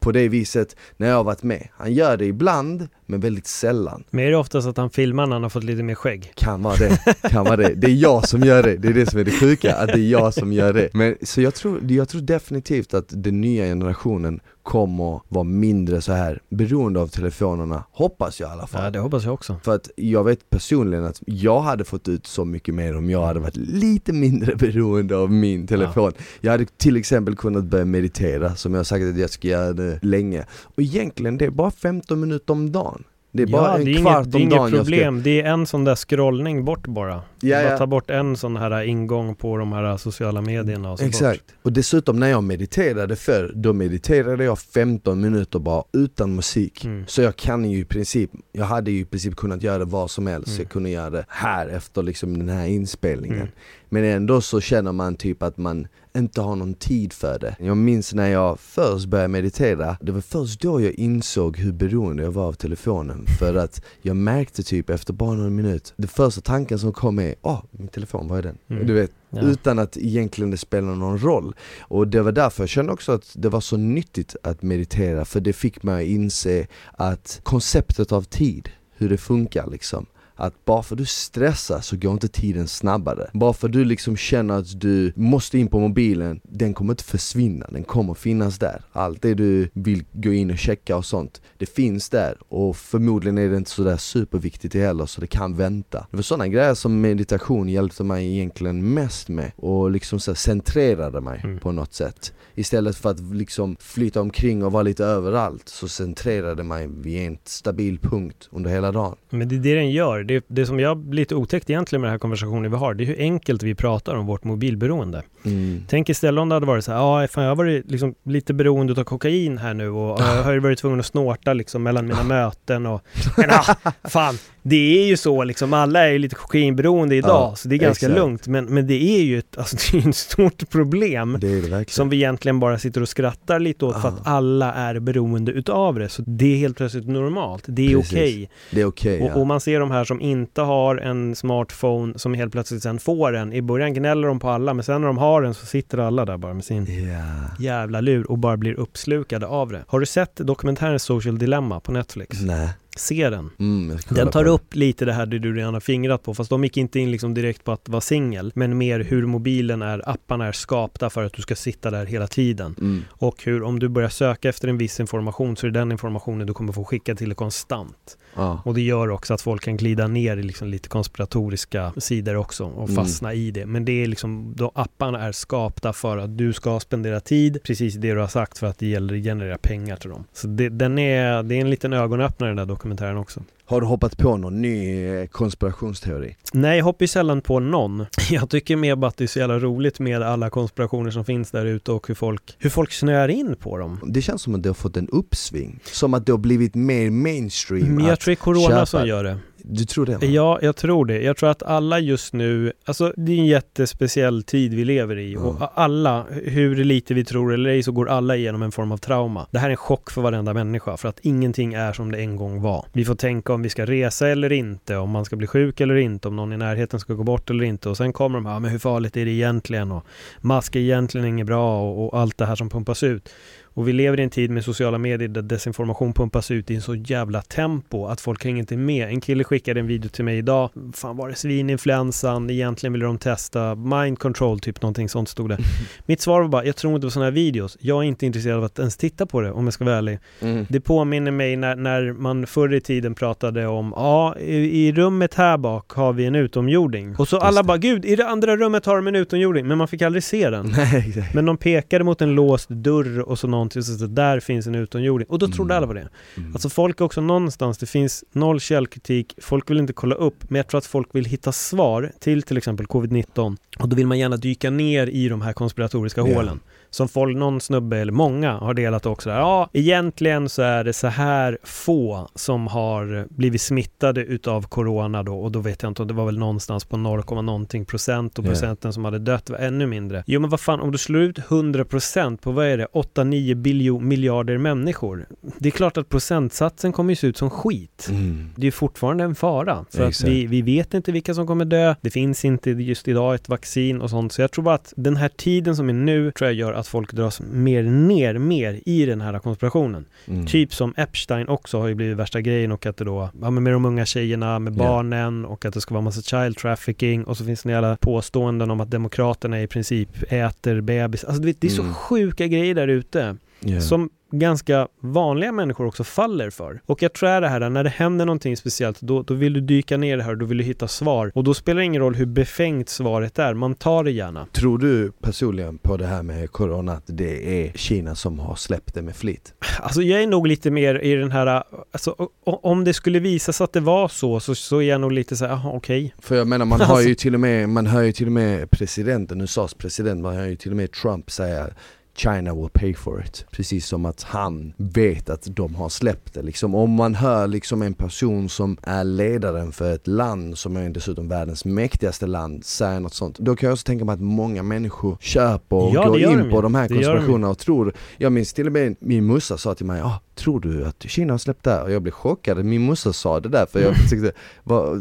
på det viset när jag har varit med. Han gör det ibland, men väldigt sällan. Men är det oftast att han filmar när han har fått lite mer skägg? Kan vara det, kan vara det. Det är jag som gör det, det är det som är det sjuka, att det är jag som gör det. Men så jag tror, jag tror definitivt att den nya generationen kommer vara mindre så här beroende av telefonerna, hoppas jag i alla fall. Ja det hoppas jag också. För att jag vet personligen att jag hade fått ut så mycket mer om jag hade varit lite mindre beroende av min telefon. Ja. Jag hade till exempel kunnat börja meditera som jag sagt att jag ska göra det länge. Och egentligen det är bara 15 minuter om dagen. Det är bara ja, en kvart inget, om dagen. Det är inget problem, det är en sån där scrollning bort bara. Ja, bara ta bort en sån här ingång på de här sociala medierna och så Exakt. Bort. Och dessutom när jag mediterade förr, då mediterade jag 15 minuter bara utan musik. Mm. Så jag kan ju i princip, jag hade ju i princip kunnat göra det var som helst. Mm. Jag kunde göra det här efter liksom den här inspelningen. Mm. Men ändå så känner man typ att man inte har någon tid för det. Jag minns när jag först började meditera, det var först då jag insåg hur beroende jag var av telefonen. För att jag märkte typ efter bara någon minut, den första tanken som kom är åh, oh, min telefon, var är den? Mm. Du vet, ja. utan att egentligen det spelar någon roll. Och det var därför jag kände också att det var så nyttigt att meditera, för det fick mig att inse att konceptet av tid, hur det funkar liksom att bara för du stressar så går inte tiden snabbare. Bara för du liksom känner att du måste in på mobilen, den kommer inte försvinna, den kommer finnas där. Allt det du vill gå in och checka och sånt, det finns där och förmodligen är det inte sådär superviktigt heller så det kan vänta. Det var sådana grejer som meditation hjälpte mig egentligen mest med och liksom så centrerade mig mm. på något sätt. Istället för att liksom flytta omkring och vara lite överallt så centrerade mig vid en stabil punkt under hela dagen. Men det är det den gör det, det som jag lite otäckt egentligen med den här konversationen vi har, det är hur enkelt vi pratar om vårt mobilberoende. Mm. Tänk istället om det hade varit så här, ja, fan, jag har varit liksom lite beroende av kokain här nu och jag har varit tvungen att snorta liksom mellan mina möten och, men ah, fan, det är ju så liksom, alla är ju lite kokainberoende idag, ja, så det är ganska exakt. lugnt. Men, men det är ju ett, alltså, det är ett stort problem det det som vi egentligen bara sitter och skrattar lite åt ja. för att alla är beroende utav det. Så det är helt plötsligt normalt. Det är okej. Okay. Det är okej, okay, ja. och, och, man ser de här som inte har en smartphone som helt plötsligt sen får en. I början gnäller de på alla, men sen när de har en så sitter alla där bara med sin yeah. jävla lur och bara blir uppslukade av det. Har du sett dokumentären Social Dilemma på Netflix? Nej. Se den. Mm, den tar upp lite det här det du redan har fingrat på, fast de gick inte in liksom direkt på att vara singel, men mer hur mobilen är, apparna är skapta för att du ska sitta där hela tiden. Mm. Och hur om du börjar söka efter en viss information så är det den informationen du kommer få skicka till dig konstant. Ah. Och det gör också att folk kan glida ner i liksom lite konspiratoriska sidor också och mm. fastna mm. i det. Men det är liksom, då apparna är skapta för att du ska spendera tid, precis det du har sagt, för att det gäller att generera pengar till dem. Så det, den är, det är en liten ögonöppnare den där dokumentären också. Har du hoppat på någon ny eh, konspirationsteori? Nej, jag hoppar ju sällan på någon. Jag tycker mer bara att det är så jävla roligt med alla konspirationer som finns där ute och hur folk, hur folk snöar in på dem. Det känns som att det har fått en uppsving. Som att det har blivit mer mainstream Men jag tror det är corona köpa. som gör det. Du tror det? Va? Ja, jag tror det. Jag tror att alla just nu, alltså det är en jättespeciell tid vi lever i mm. och alla, hur lite vi tror eller ej, så går alla igenom en form av trauma. Det här är en chock för varenda människa för att ingenting är som det en gång var. Vi får tänka om vi ska resa eller inte, om man ska bli sjuk eller inte, om någon i närheten ska gå bort eller inte och sen kommer de här, men hur farligt är det egentligen och mask är egentligen inget bra och, och allt det här som pumpas ut. Och vi lever i en tid med sociala medier där desinformation pumpas ut i en så jävla tempo att folk hänger inte med. En kille skickade en video till mig idag. Fan var det svininfluensan? Egentligen ville de testa mind control, typ någonting sånt stod det. Mitt svar var bara, jag tror inte på sådana här videos. Jag är inte intresserad av att ens titta på det om jag ska vara ärlig. Mm. Det påminner mig när, när man förr i tiden pratade om, ja i, i rummet här bak har vi en utomjording. Och så alla bara, gud i det andra rummet har de en utomjording. Men man fick aldrig se den. Nej, Men de pekade mot en låst dörr och så någon någonting så där finns en utomjording. Och då trodde mm. alla på det. Mm. Alltså folk också någonstans, det finns noll källkritik, folk vill inte kolla upp, men jag tror att folk vill hitta svar till till exempel covid-19. Och då vill man gärna dyka ner i de här konspiratoriska yeah. hålen. Som folk, någon snubbe eller många har delat också. Där. Ja, egentligen så är det så här få som har blivit smittade utav corona då och då vet jag inte om det var väl någonstans på 0, någonting procent och procenten yeah. som hade dött var ännu mindre. Jo men vad fan, om du slår ut 100 procent på vad är det, 8-9 biljon miljarder människor. Det är klart att procentsatsen kommer ju se ut som skit. Mm. Det är fortfarande en fara. För att vi, vi vet inte vilka som kommer dö. Det finns inte just idag ett vaccin och sånt. Så jag tror bara att den här tiden som är nu tror jag gör att folk dras mer ner mer i den här konspirationen. Mm. Typ som Epstein också har ju blivit värsta grejen och att det då, ja men med de unga tjejerna, med barnen yeah. och att det ska vara massa child trafficking och så finns det alla påståenden om att demokraterna i princip äter bebis. Alltså det, det är så mm. sjuka grejer där ute. Yeah. Som ganska vanliga människor också faller för. Och jag tror det här, när det händer någonting speciellt, då, då vill du dyka ner i det här och då vill du hitta svar. Och då spelar det ingen roll hur befängt svaret är, man tar det gärna. Tror du personligen på det här med corona, att det är Kina som har släppt det med flit? Alltså jag är nog lite mer i den här, alltså om det skulle visa sig att det var så, så, så är jag nog lite så här, okej. Okay. För jag menar, man har ju till och med, man hör ju till och med presidenten, USAs president, man hör ju till och med Trump säga China will pay for it. Precis som att han vet att de har släppt det. Liksom, om man hör liksom en person som är ledaren för ett land som är dessutom världens mäktigaste land säga något sånt. Då kan jag också tänka mig att många människor köper och ja, går in de på de här konspirationerna och tror. Jag minns till och med min mussa sa till mig, ah, tror du att Kina har släppt det här? Och jag blev chockad, min morsa sa det där för jag tyckte,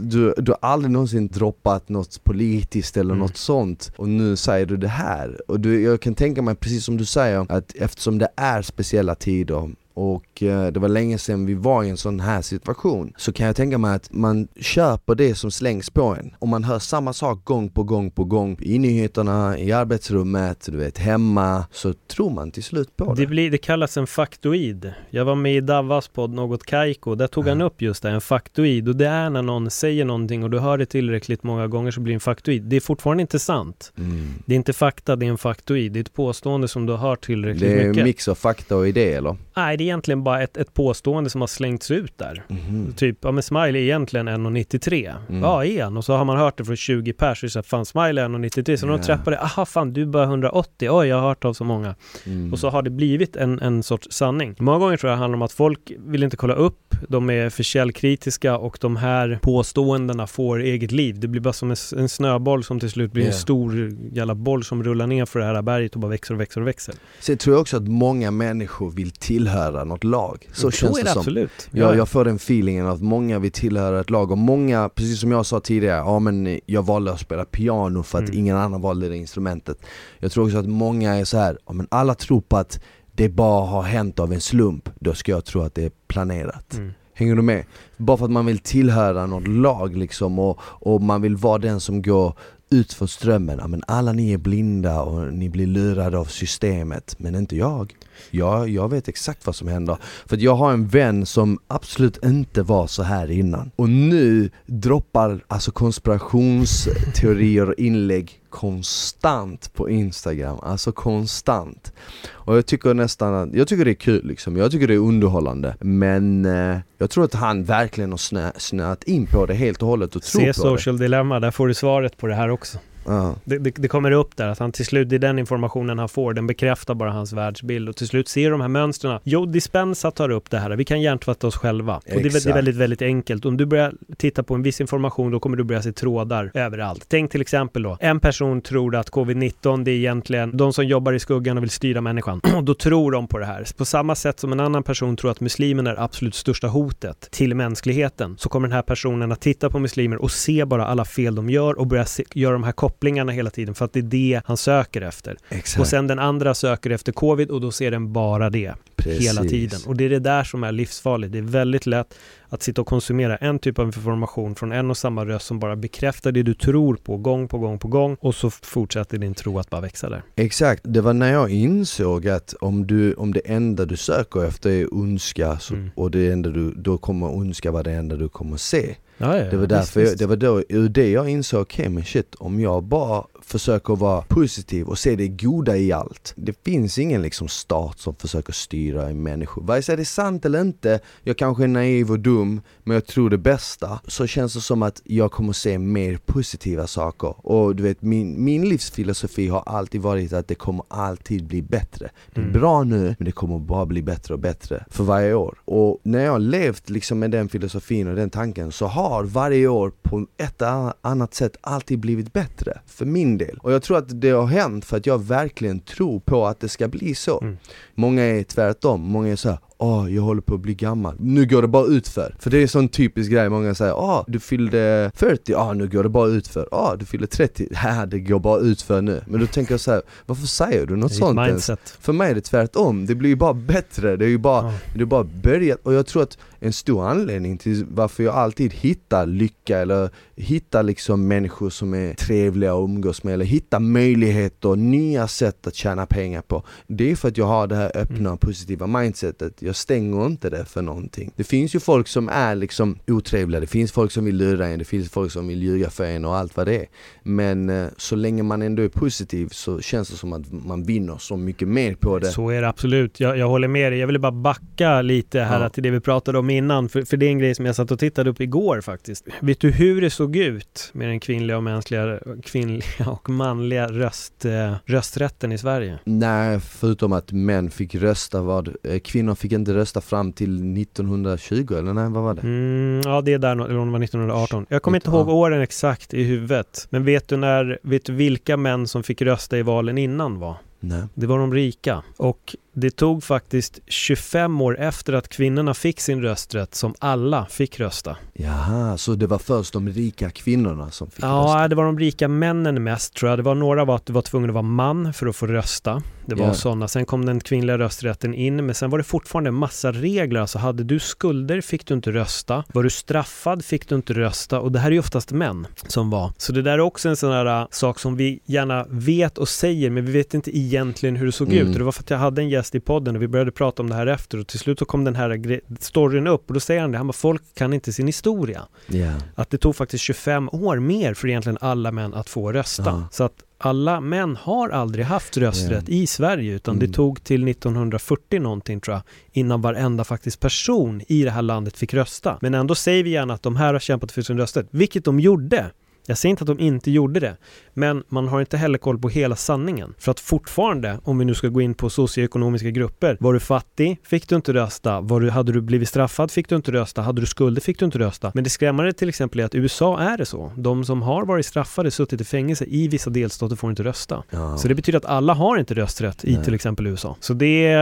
du, du har aldrig någonsin droppat något politiskt eller mm. något sånt och nu säger du det här. Och du, jag kan tänka mig, precis som du säger, att eftersom det är speciella tider och eh, det var länge sedan vi var i en sån här situation så kan jag tänka mig att man köper det som slängs på en. Om man hör samma sak gång på gång på gång i nyheterna, i arbetsrummet, du vet hemma så tror man till slut på det. Det, blir, det kallas en faktoid. Jag var med i Davas podd Något Kaiko, där tog mm. han upp just det, en faktoid och det är när någon säger någonting och du hör det tillräckligt många gånger så blir det en faktoid. Det är fortfarande inte sant. Mm. Det är inte fakta, det är en faktoid. Det är ett påstående som du har hört tillräckligt mycket. Det är en mix av fakta och idé eller? Nej, det egentligen bara ett, ett påstående som har slängts ut där. Mm. Typ, ja men Smile är egentligen 1,93. Mm. Ja, är han? Och så har man hört det från 20 pers, så säger fan Smile är 1,93. Så yeah. de träffar det, aha fan du är bara 180, oj jag har hört av så många. Mm. Och så har det blivit en, en sorts sanning. Många gånger tror jag det handlar om att folk vill inte kolla upp, de är för källkritiska och de här påståendena får eget liv. Det blir bara som en, en snöboll som till slut blir yeah. en stor jävla boll som rullar ner för det här berget och bara växer och växer och växer. Sen tror jag också att många människor vill tillhöra något lag. Så så känns det, det som. Absolut. Jag, jag får den feelingen att många vill tillhöra ett lag och många, precis som jag sa tidigare, ja men jag valde att spela piano för att mm. ingen annan valde det instrumentet. Jag tror också att många är så här, ja men alla tror på att det bara har hänt av en slump, då ska jag tro att det är planerat. Mm. Hänger du med? Bara för att man vill tillhöra något lag liksom och, och man vill vara den som går ut för strömmen. Ja, men alla ni är blinda och ni blir lurade av systemet, men inte jag. Jag, jag vet exakt vad som händer. För jag har en vän som absolut inte var så här innan. Och nu droppar alltså konspirationsteorier och inlägg konstant på Instagram, alltså konstant. Och jag tycker nästan, jag tycker det är kul liksom, jag tycker det är underhållande. Men eh, jag tror att han verkligen har snö, snöat in på det helt och hållet och tror Se på Social det. Dilemma, där får du svaret på det här också. Ja. Det, det, det, kommer upp där att han till slut, det är den informationen han får, den bekräftar bara hans världsbild och till slut ser de här mönstren. Joe Dispenza tar upp det här, vi kan hjärntvätta oss själva. Och det, det, är väldigt, väldigt enkelt. Om du börjar titta på en viss information, då kommer du börja se trådar överallt. Tänk till exempel då, en person tror att covid-19, det är egentligen de som jobbar i skuggan och vill styra människan. Och då tror de på det här. På samma sätt som en annan person tror att muslimen är absolut största hotet till mänskligheten, så kommer den här personen att titta på muslimer och se bara alla fel de gör och börja se, göra de här kopplingarna kopplingarna hela tiden för att det är det han söker efter. Exakt. Och sen den andra söker efter covid och då ser den bara det Precis. hela tiden. Och det är det där som är livsfarligt. Det är väldigt lätt att sitta och konsumera en typ av information från en och samma röst som bara bekräftar det du tror på gång på gång på gång och så fortsätter din tro att bara växa där. Exakt, det var när jag insåg att om, du, om det enda du söker efter är ondska så, mm. och det enda du, då kommer ondska vara det enda du kommer se. Ja, ja, det var därför visst, jag, det var då, ur det jag insåg, okej okay, men shit, om jag bara försöker vara positiv och se det goda i allt. Det finns ingen liksom stat som försöker styra genomsyrar i människor. Vare sig det är sant eller inte, jag kanske är naiv och dum, men jag tror det bästa. Så känns det som att jag kommer se mer positiva saker. Och du vet, min, min livsfilosofi har alltid varit att det kommer alltid bli bättre. Det är Mm. bra nu, men det kommer bara bli bättre och bättre för varje år. Och när jag har levt liksom med den filosofin och den tanken så har varje år på ett annat sätt alltid blivit bättre för min del. Och jag tror att det har hänt för att jag verkligen tror på att det ska bli så. Mm. Många är tvärtom, många är så här. Åh, jag håller på att bli gammal. Nu går det bara utför. För det är en sån typisk grej, många säger Åh, du fyllde 40, ja nu går det bara utför. Åh, du fyllde 30, ja det går bara utför nu. Men då tänker jag så här, varför säger du något sånt ens? För mig är det tvärtom, det blir ju bara bättre, det är ju bara, Ja. det är bara börjat och jag tror att en stor anledning till varför jag alltid hittar lycka eller hittar liksom människor som är trevliga att umgås med eller hittar möjligheter och nya sätt att tjäna pengar på Det är för att jag har det här öppna och positiva mindsetet, jag stänger inte det för någonting Det finns ju folk som är liksom otrevliga, det finns folk som vill lura en, det finns folk som vill ljuga för en och allt vad det är Men eh, så länge man ändå är positiv så känns det som att man vinner så mycket mer på det Så är det absolut. Jag, jag håller med dig. Jag ville bara backa lite här Ja. till det vi pratade om innan. För, för det är en grej som jag satt och tittade upp igår faktiskt. Vet du hur det såg ut med den kvinnliga och mänskliga, kvinnliga och manliga röst, eh, rösträtten i Sverige? Nej, förutom att män fick rösta, vad, eh, kvinnor fick inte rösta fram till 1920 eller nej, vad var det? Mm, ja, det är där, eller om det var 1918. Jag kommer inte ihåg åren exakt i huvudet. Men vet du, när, vet du vilka män som fick rösta i valen innan var? Nej. Det var de rika. Och det tog faktiskt 25 år efter att kvinnorna fick sin rösträtt som alla fick rösta. Jaha, så det var först de rika kvinnorna som fick rösta? Ja, det var de rika männen mest tror jag. Det var några var att du var tvungen att vara man för att få rösta. Det var Ja. sådana. Sen kom den kvinnliga rösträtten in, men sen var det fortfarande en massa regler. Alltså hade du skulder fick du inte rösta. Var du straffad fick du inte rösta. Och det här är ju oftast män som var. Så det där är också en sån här äh, sak som vi gärna vet och säger, men vi vet inte egentligen hur det såg Mm. ut. Och det var för att jag hade en gäst i podden och vi började prata om det här efter och till slut så kom den här storyn upp och då säger han det, han bara, folk kan inte sin historia Ja. att det tog faktiskt 25 år mer för egentligen alla män att få rösta. Ja. Så att alla män har aldrig haft rösträtt i Sverige utan Mm. det tog till 1940 någonting tror jag innan varenda faktiskt person i det här landet fick rösta. Men ändå säger vi gärna att de här har kämpat för sin rösträtt, vilket de gjorde. Jag säger inte att de inte gjorde det, men man har inte heller koll på hela sanningen. För att fortfarande, om vi nu ska gå in på socioekonomiska grupper, var du fattig fick du inte rösta, var du, hade du blivit straffad fick du inte rösta, hade du skulder fick du inte rösta. Men det skrämmande till exempel är att i USA är det så. De som har varit straffade, suttit i fängelse i vissa delstater får inte rösta. Ja. Så det betyder att alla har inte rösträtt i Nej. till exempel USA. Så det,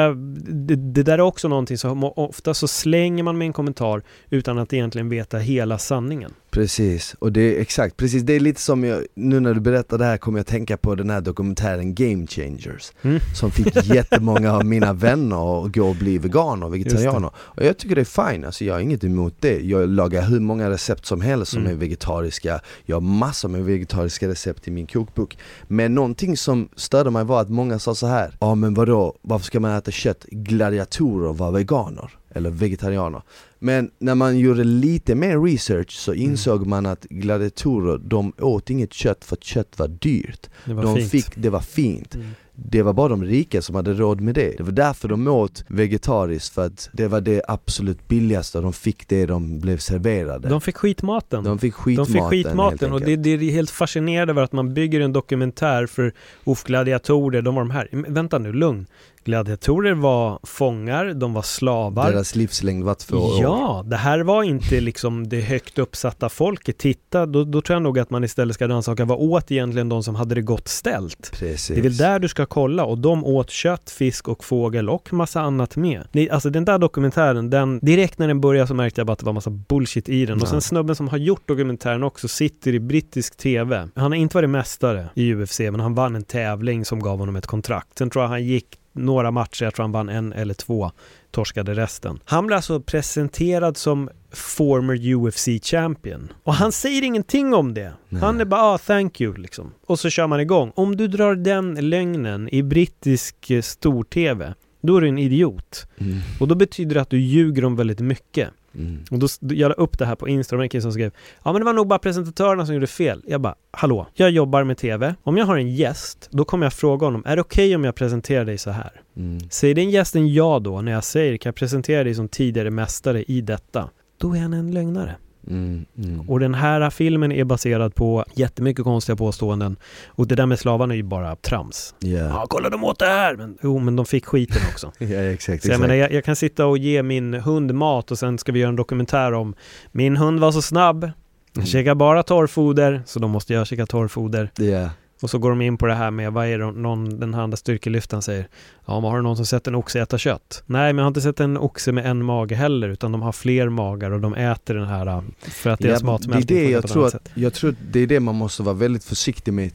det, det där är också någonting som ofta så slänger man med en kommentar utan att egentligen veta hela sanningen. Precis, och det är exakt, precis det är lite som jag, nu när du berättar det här kommer jag tänka på den här dokumentären Game Changers. Mm. Som fick jättemånga av mina vänner att gå och bli veganer och vegetarianer. Och jag tycker det är fine, alltså jag har inget emot det. Jag lagar hur många recept som helst som Mm. är vegetariska. Jag har massor med vegetariska recept i min kokbok. Men någonting som störde mig var att många sa så här Ja men vadå, varför ska man äta kött? Gladiatorer var veganer eller vegetarianer Men när man gjorde lite mer research så insåg man att gladiatorer, de åt inget kött för att kött var dyrt Det var De fint. fick, det var fint Mm. det var bara de rika som hade råd med det. Det var därför de åt vegetariskt, för att det var det absolut billigaste och de fick det de blev serverade. De fick skitmaten. De fick De skitmaten, fick helt skitmaten och det, det är helt fascinerande över att man bygger en dokumentär för Uff, gladiatorer, de var de här. Men vänta nu, lugn. Gladiatorer var fångar, de var slavar. Deras livslängd var två år. Ja, det här var inte liksom det högt uppsatta folket. Titta, då, då tror jag nog att man istället ska rannsaka vad åt egentligen de som hade det gott ställt. Precis. Det är väl där du ska kolla och de åt kött, fisk och fågel och massa annat med. Alltså den där dokumentären, den, direkt när den började så märkte jag bara att det var massa bullshit i den. Och Ja. sen snubben som har gjort dokumentären också sitter i brittisk TV. Han har inte varit mästare i UFC men han vann en tävling som gav honom ett kontrakt. Sen tror jag han gick några matcher, jag tror han vann en eller två, torskade resten. Han blev alltså presenterad som former UFC champion. Och han säger ingenting om det. Nej. Han är bara ah, thank you liksom. Och så kör man igång. Om du drar den lögnen i brittisk eh, stor-TV, då är du en idiot. Mm. Och då betyder det att du ljuger om väldigt mycket. Mm. Och då, jag la upp det här på Instagram, en kille som skrev Ja men det var nog bara presentatörerna som gjorde fel. Jag bara, hallå, jag jobbar med TV. Om jag har en gäst, då kommer jag fråga honom, är det okej okay om jag presenterar dig så här? Mm. Säger den gästen ja då, när jag säger, kan jag presentera dig som tidigare mästare i detta? Då är han en lögnare. Mm, mm. Och den här filmen är baserad på jättemycket konstiga påståenden. Och det där med slavarna är ju bara trams. Yeah. Ja, kolla de åt det här! Men, jo, men de fick skiten också. ja, exakt. Så jag menar, jag, jag, kan sitta och ge min hund mat och sen ska vi göra en dokumentär om min hund var så snabb. Den mm. käkar bara torrfoder, så då måste jag käka torrfoder. Yeah. Och så går de in på det här med, vad är det någon, den andra styrkelyftaren säger? Ja, men har du någon som sett en oxe äta kött? Nej, men jag har inte sett en oxe med en mage heller, utan de har fler magar och de äter den här äh, för att deras ja, matsmältning det är det jag tror att, Jag tror att det är det man måste vara väldigt försiktig med,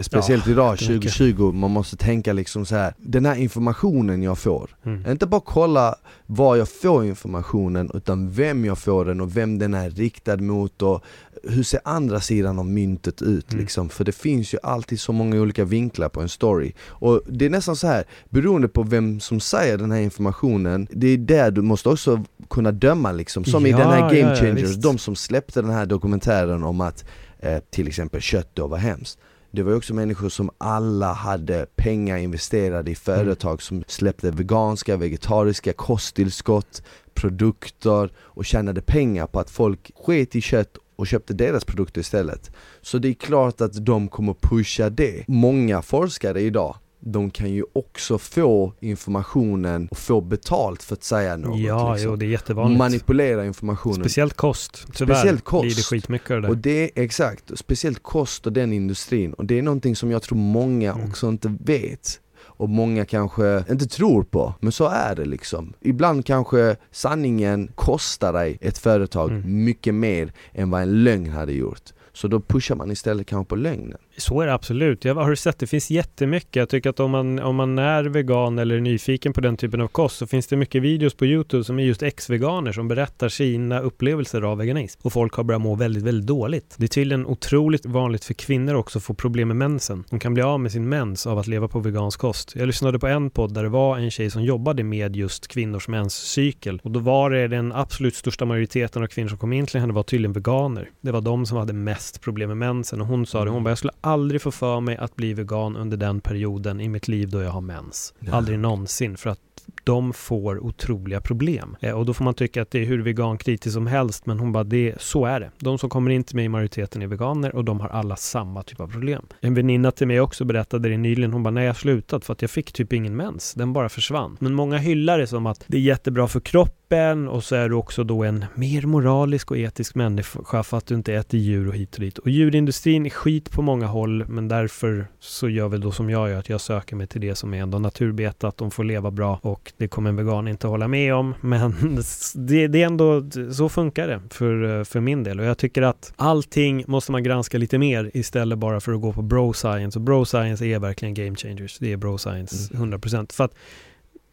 speciellt ja, idag 2020, man måste tänka liksom så här. den här informationen jag får, mm. inte bara kolla var jag får informationen, utan vem jag får den och vem den är riktad mot och hur ser andra sidan av myntet ut mm. liksom? För det finns ju alltid så många olika vinklar på en story. Och det är nästan så här beroende på vem som säger den här informationen, det är där du måste också kunna döma liksom. Som ja, i den här Game Changers, ja, de som släppte den här dokumentären om att eh, till exempel kött då var hemskt. Det var ju också människor som alla hade pengar investerade i företag mm. som släppte veganska, vegetariska kosttillskott, produkter och tjänade pengar på att folk sket i kött och köpte deras produkter istället. Så det är klart att de kommer pusha det. Många forskare idag de kan ju också få informationen och få betalt för att säga något. Ja, liksom. jo, det är jättevanligt. Manipulera informationen. Speciellt kost. Tyvärr speciellt kost. blir det skitmycket av det. Och det exakt, speciellt kost och den industrin. Och det är någonting som jag tror många mm. också inte vet och många kanske inte tror på, men så är det liksom. Ibland kanske sanningen kostar dig ett företag mm. mycket mer än vad en lögn hade gjort. Så då pushar man istället kanske på lögnen. Så är det absolut. Jag har sett, det finns jättemycket. Jag tycker att om man, om man är vegan eller nyfiken på den typen av kost så finns det mycket videos på Youtube som är just ex-veganer som berättar sina upplevelser av veganism. Och folk har börjat må väldigt, väldigt dåligt. Det är tydligen otroligt vanligt för kvinnor också att få problem med mensen. De kan bli av med sin mens av att leva på vegansk kost. Jag lyssnade på en podd där det var en tjej som jobbade med just kvinnors menscykel. Och då var det den absolut största majoriteten av kvinnor som kom in till henne var tydligen veganer. Det var de som hade mest problem med mensen. Och hon sa det, hon bara, jag skulle aldrig få för mig att bli vegan under den perioden i mitt liv då jag har mens. Aldrig någonsin för att de får otroliga problem. Eh, och då får man tycka att det är hur vegankritiskt som helst, men hon bara, det, så är det. De som kommer in till mig i majoriteten är veganer och de har alla samma typ av problem. En väninna till mig också berättade det nyligen, hon bara, nej jag har slutat för att jag fick typ ingen mens, den bara försvann. Men många hyllar det som att det är jättebra för kroppen och så är du också då en mer moralisk och etisk människa för att du inte äter djur och hit och dit. Och djurindustrin är skit på många håll, men därför så gör väl då som jag gör, att jag söker mig till det som är ändå naturbetat, de får leva bra och det kommer en vegan inte hålla med om, men det, det, är ändå, så funkar det för, för min del och jag tycker att allting måste man granska lite mer istället bara för att gå på bro science och bro science är verkligen game changers, det är bro science 100% mm. för att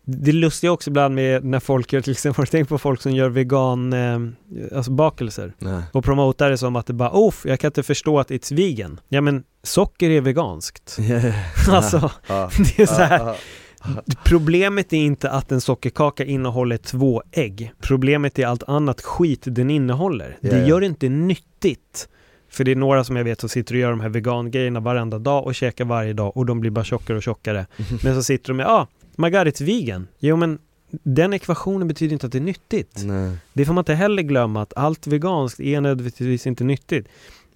det lustiga också ibland med när folk gör till exempel, tänkt på folk som gör vegan, eh, alltså bakelser? Nej. Och promotar det som att det bara, oh, jag kan inte förstå att it's vegan. Ja men socker är veganskt. Yeah. alltså, det är så här, Problemet är inte att en sockerkaka innehåller två ägg. Problemet är allt annat skit den innehåller. Yeah. Det gör det inte nyttigt. För det är några som jag vet som sitter och gör de här vegangrejerna varenda dag och käkar varje dag och de blir bara tjockare och tjockarare. Men så sitter de med, ah, my god it's vegan. Jo men den ekvationen betyder inte att det är nyttigt. Nej. Det får man inte heller glömma att allt veganskt är nödvändigtvis inte nyttigt.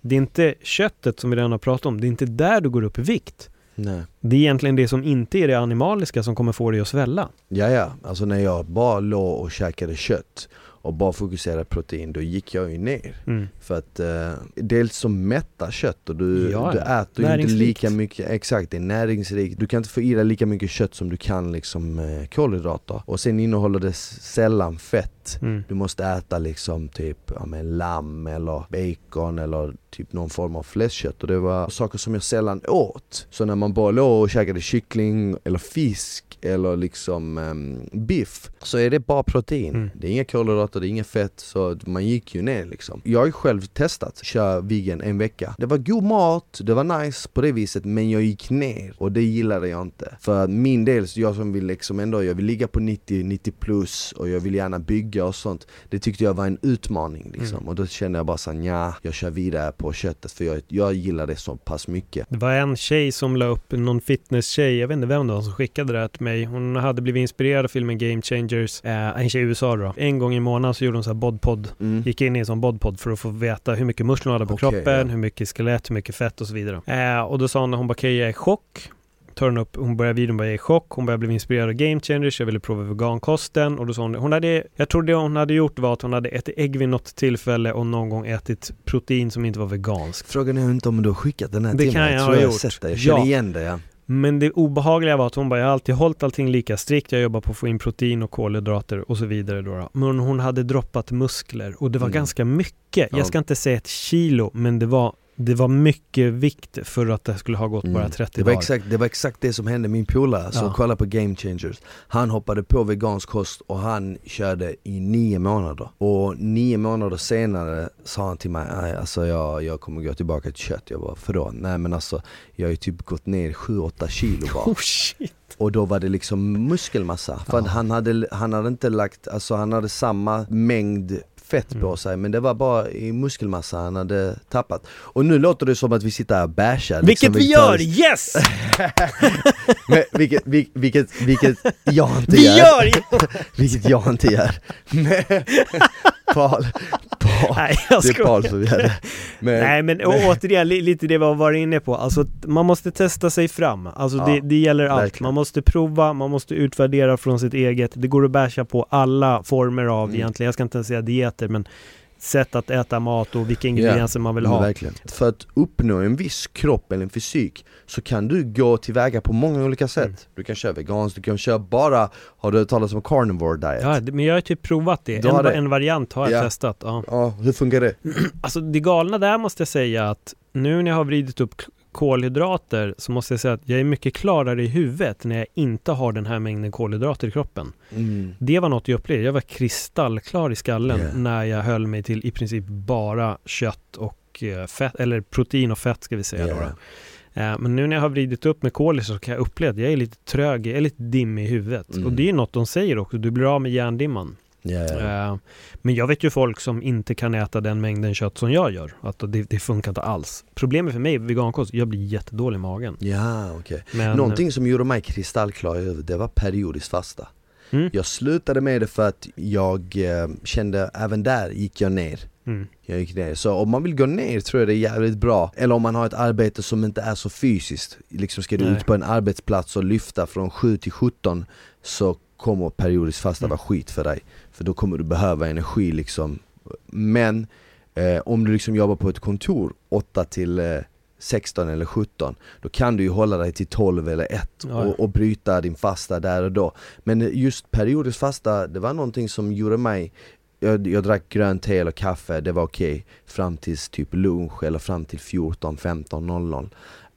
Det är inte köttet som vi redan har pratat om, det är inte där du går upp i vikt. Nej. Det är egentligen det som inte är det animaliska som kommer få dig att svälla. Ja, ja. Alltså när jag bara låg och käkade kött och bara fokuserade protein, då gick jag ju ner. Mm. För att eh, dels så mättar kött och du, ja, du äter ju inte lika mycket, exakt det är näringsrikt. Du kan inte få i dig lika mycket kött som du kan liksom eh, kolhydrater. Och sen innehåller det sällan fett. Mm. Du måste äta liksom typ ja, men lamm eller bacon eller typ någon form av fläskkött och det var saker som jag sällan åt. Så när man bara låg och käkade kyckling eller fisk eller liksom um, biff så är det bara protein. Mm. Det är inga kolhydrater, det är inga fett så man gick ju ner liksom. Jag har själv testat köra vegan en vecka. Det var god mat, det var nice på det viset men jag gick ner och det gillade jag inte. För min del, jag som vill liksom ändå, jag vill ligga på 90, 90 plus och jag vill gärna bygga och sånt Det tyckte jag var en utmaning liksom Mm. och då kände jag bara såhär ja, jag kör vidare på köttet för jag, jag gillar det så pass mycket Det var en tjej som la upp, någon fitness-tjej, jag vet inte vem det var som skickade det här till mig. Hon hade blivit inspirerad av filmen Game Changers, eh, en tjej i USA då. En gång i månaden så gjorde hon så här bodpod. mm. Gick in i en sån bodpod för att få veta hur mycket muskler hon hade på Okej, kroppen, ja. hur mycket skelett, hur mycket fett och så vidare. Eh, och då sa hon, hon bara, okej jag är i chock. Tar hon upp, hon börjar videon bara, jag i chock, hon börjar bli inspirerad av Game Changers, jag ville prova vegankosten och då sa hon, hon hade, jag tror det hon hade gjort var att hon hade ätit ägg vid något tillfälle och någon gång ätit protein som inte var veganskt. Frågan är inte om du har skickat den här Det till mig, jag tror ha jag har gjort. sett det, jag känner Ja. igen det ja Men det obehagliga var att hon bara, jag har alltid hållit allting lika strikt, jag jobbar på att få in protein och kolhydrater och så vidare då. då. Men hon hade droppat muskler och det var Mm. ganska mycket. Ja. Jag ska inte säga ett kilo, men det var, det var mycket vikt för att det skulle ha gått bara Mm. 30 det var, dagar. exakt, det var exakt det som hände min polare som Ja. kollade på Game Changers Han hoppade på vegansk kost och han körde i nio månader Och nio månader senare sa han till mig Nej alltså jag, jag kommer gå tillbaka till kött Jag bara för då? Nej men alltså Jag har ju typ gått ner 7-8 kilo bara Oh shit. Och då var det liksom muskelmassa För Ja. han hade, han hade inte lagt, alltså han hade samma mängd fett på Mm. sig men det var bara i muskelmassa han hade tappat Och nu låter det som att vi sitter här och bashar Vilket liksom vi gör! Yes! Men vilket, vil- vilket, vilket jag inte Vi gör, gör! vilket jag inte gör Men, Paul, Paul, Nej, jag det är det men, Nej men å- återigen, li- lite det vi har varit inne på. Alltså man måste testa sig fram. Alltså Ja, det, det gäller allt. verkligen. Man måste prova, man måste utvärdera från sitt eget. Det går att basha på alla former av Mm. egentligen, jag ska inte säga dieter men sätt att äta mat och vilka ingredienser man vill ha. verkligen. För att uppnå en viss kropp eller en fysik så kan du gå tillväga på många olika sätt Mm. Du kan köra veganskt, du kan köra bara, har du hört talas om carnivore diet? Ja, men jag har typ provat det. En, det? en variant har jag Ja. testat. Ja. Ja, hur funkar det? Alltså det galna där måste jag säga att nu när jag har vridit upp kolhydrater så måste jag säga att jag är mycket klarare i huvudet när jag inte har den här mängden kolhydrater i kroppen. Mm. Det var något jag upplevde. Jag var kristallklar i skallen Yeah. när jag höll mig till i princip bara kött och eh, fett, eller protein och fett ska vi säga. Yeah. då. Eh, Men nu när jag har vridit upp med kolis så kan jag uppleva att jag är lite trög, jag är lite dimmig i huvudet. Mm. Och det är något de säger också, du blir av med hjärndimman. Eh, Men jag vet ju folk som inte kan äta den mängden kött som jag gör. Att det, det funkar inte alls. Problemet för mig med vegankost, jag blir jättedålig i magen. ja okej Men, Någonting som gjorde mig kristallklar huvudet, det var periodiskt fasta Mm. Jag slutade med det för att jag eh, kände, även där gick jag ner Mm. Jag gick ner. Så om man vill gå ner tror jag det är jävligt bra. Eller om man har ett arbete som inte är så fysiskt. Liksom ska du Nej. ut på en arbetsplats och lyfta från 7 till 17 så kommer periodiskt fasta Mm. vara skit för dig. För då kommer du behöva energi liksom. Men eh, om du liksom jobbar på ett kontor 8 till eh, 16 eller 17 Då kan du ju hålla dig till 12 eller 1 Ja, ja. och, och bryta din fasta där och då Men just periodiskt fasta, det var någonting som gjorde mig jag, jag drack grönt te eller kaffe, det var okej Fram tills typ lunch eller fram till 14, 15, 00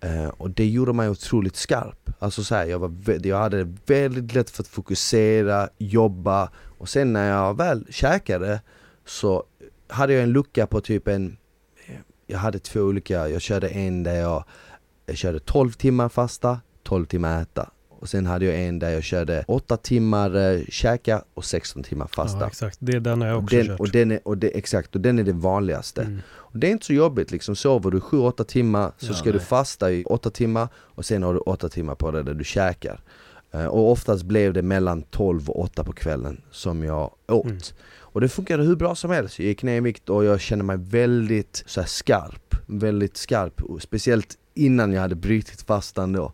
eh, Och det gjorde mig otroligt skarp. Alltså så här, jag, var, jag hade väldigt lätt för att fokusera, jobba. Och sen när jag väl käkade så hade jag en lucka på typ en eh, Jag hade två olika, jag körde en där jag, jag körde 12 timmar fasta, 12 timmar äta och sen hade jag en där jag körde 8 timmar eh, käka och 16 timmar fasta Ja, exakt. Det är den jag också den, kört. och den är, och det, exakt, och den är det vanligaste. Mm. Och det är inte så jobbigt liksom, sover du 7-8 timmar så Ja, ska du nej. fasta i 8 timmar och sen har du 8 timmar på det där du käkar. Eh, och oftast blev det mellan 12 och 8 på kvällen som jag åt. Mm. Och det funkade hur bra som helst, jag gick ner i vikt och jag kände mig väldigt så här, skarp, väldigt skarp, och speciellt innan jag hade brutit fastan då.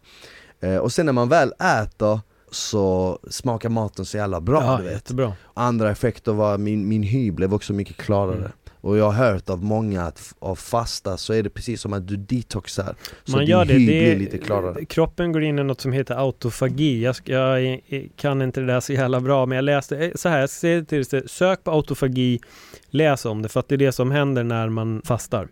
Eh, och sen när man väl äter så smakar maten så jävla bra ja, du vet. jättebra. Andra effekter var, min, min hy blev också mycket klarare Mm. Och jag har hört av många att av fasta så är det precis som att du detoxar Så Man din gör det, hy det blir lite klarare kroppen går in i något som heter autofagi. Jag, jag är- kan inte det där så jävla bra, men jag läste, eh, så här, jag det till dig, sök på autofagi, läs om det, för att det är det som händer när man fastar.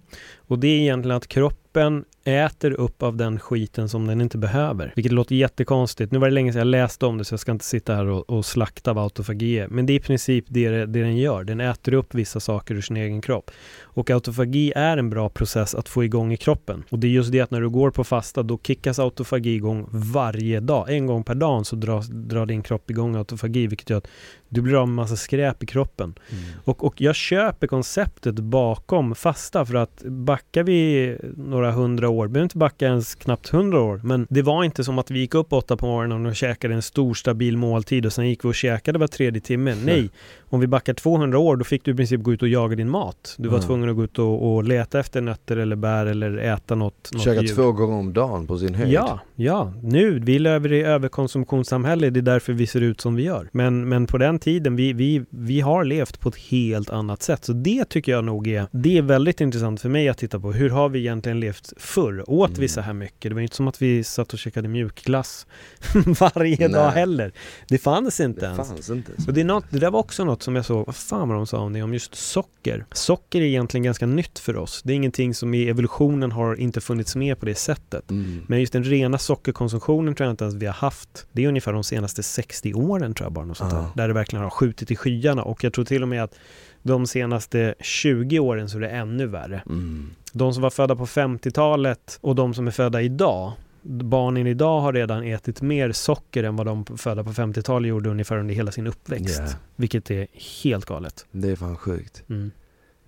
Och det är egentligen att kroppen äter upp av den skiten som den inte behöver. Vilket låter jättekonstigt. Nu var det länge sedan jag läste om det så jag ska inte sitta här och, och slakta av autofagi Men det är i princip det, det den gör. Den äter upp vissa saker ur sin egen kropp. Och autofagi är en bra process att få igång i kroppen. Och det är just det att när du går på fasta då kickas autofagi igång varje dag. En gång per dag så drar, drar din kropp igång autofagi vilket gör att du blir av med massa skräp i kroppen. Mm. Och, och jag köper konceptet bakom fasta för att backar vi några hundra år, behöver inte backa ens knappt hundra år, men det var inte som att vi gick upp åtta på morgonen och käkade en stor stabil måltid och sen gick vi och käkade var tredje timme. Nej, om vi backar 200 år, då fick du i princip gå ut och jaga din mat. Du var mm. tvungen att gå ut och, och, leta efter nötter eller bär eller äta något, något Käka två gånger om dagen på sin höjd. Ja, ja. Nu, vi lever i överkonsumtionssamhälle, det är därför vi ser ut som vi gör. Men, men på den tiden, vi, vi, vi har levt på ett helt annat sätt. Så det tycker jag nog är, det är väldigt intressant för mig att titta på. Hur har vi egentligen levt förr? Åt mm. vi så här mycket? Det var inte som att vi satt och käkade mjukglass varje Nej. dag heller. Det fanns inte det ens. Fanns inte. Och det, är något, det där var också något något som jag såg, vad fan var de sa om det, om just socker. Socker är egentligen ganska nytt för oss. Det är ingenting som i evolutionen har inte funnits med på det sättet. Mm. Men just den rena sockerkonsumtionen tror jag inte ens vi har haft. Det är ungefär de senaste 60 åren tror jag bara, något sånt där. Där det verkligen har skjutit i skyarna och jag tror till och med att de senaste 20 åren så är det ännu värre. Mm. De som var födda på 50-talet och de som är födda idag, barnen idag har redan ätit mer socker än vad de födda på 50-talet gjorde ungefär under hela sin uppväxt. Yeah. Vilket är helt galet. Det är fan sjukt. Mm.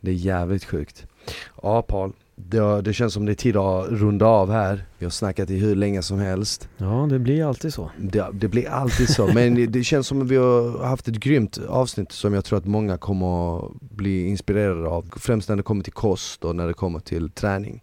Det är jävligt sjukt. Ja Paul, det, det, känns som det är tid att runda av här. Vi har snackat i hur länge som helst. Ja, det blir alltid så. Det, det blir alltid så, men det, känns som att vi har haft ett grymt avsnitt som jag tror att många kommer att bli inspirerade av. Främst när det kommer till kost och när det kommer till träning.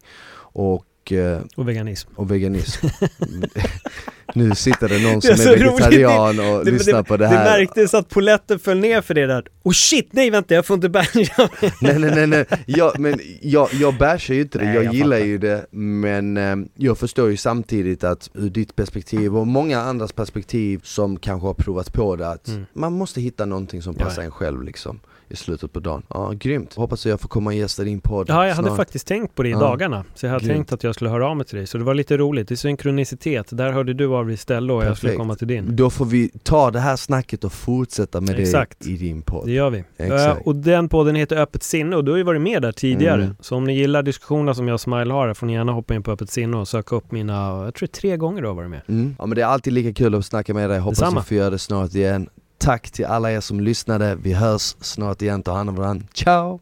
Och Eh, och veganism. Och veganism. nu sitter det någon som det är, är vegetarian och det, lyssnar det, på det här. Det märktes att poletten föll ner för det där. Oh shit, nej vänta jag får inte basha. nej nej nej, nej. Jag, men jag, jag bashar ju inte det, nej, jag, jag, gillar fattar. ju det men eh, jag förstår ju samtidigt att ur ditt perspektiv och många andras perspektiv som kanske har provat på det att mm. man måste hitta någonting som passar ja. en själv liksom i slutet på dagen. Ja, grymt. Hoppas att jag får komma och gästa din podd Ja, jag hade faktiskt tänkt på det i ja. dagarna. Så jag hade grymt. tänkt att jag skulle höra av mig till dig. Så det var lite roligt. Det är synkronicitet. Där hörde du av dig istället och Perfekt. jag skulle komma till din. Då får vi ta det här snacket och fortsätta med Exakt. det i din podd. Det gör vi. Exakt. och den podden heter Öppet sinne och du har ju varit med där tidigare. Mm. Så om ni gillar diskussionerna som jag och Smile har får ni gärna hoppa in på Öppet sinne och söka upp mina, jag tror tre gånger du har varit med. Mm. Ja men det är alltid lika kul att snacka med dig. Hoppas Detsamma. vi får göra det snart igen. Tack till alla er som lyssnade. Vi hörs snart igen. Ta hand om varandra. Ciao!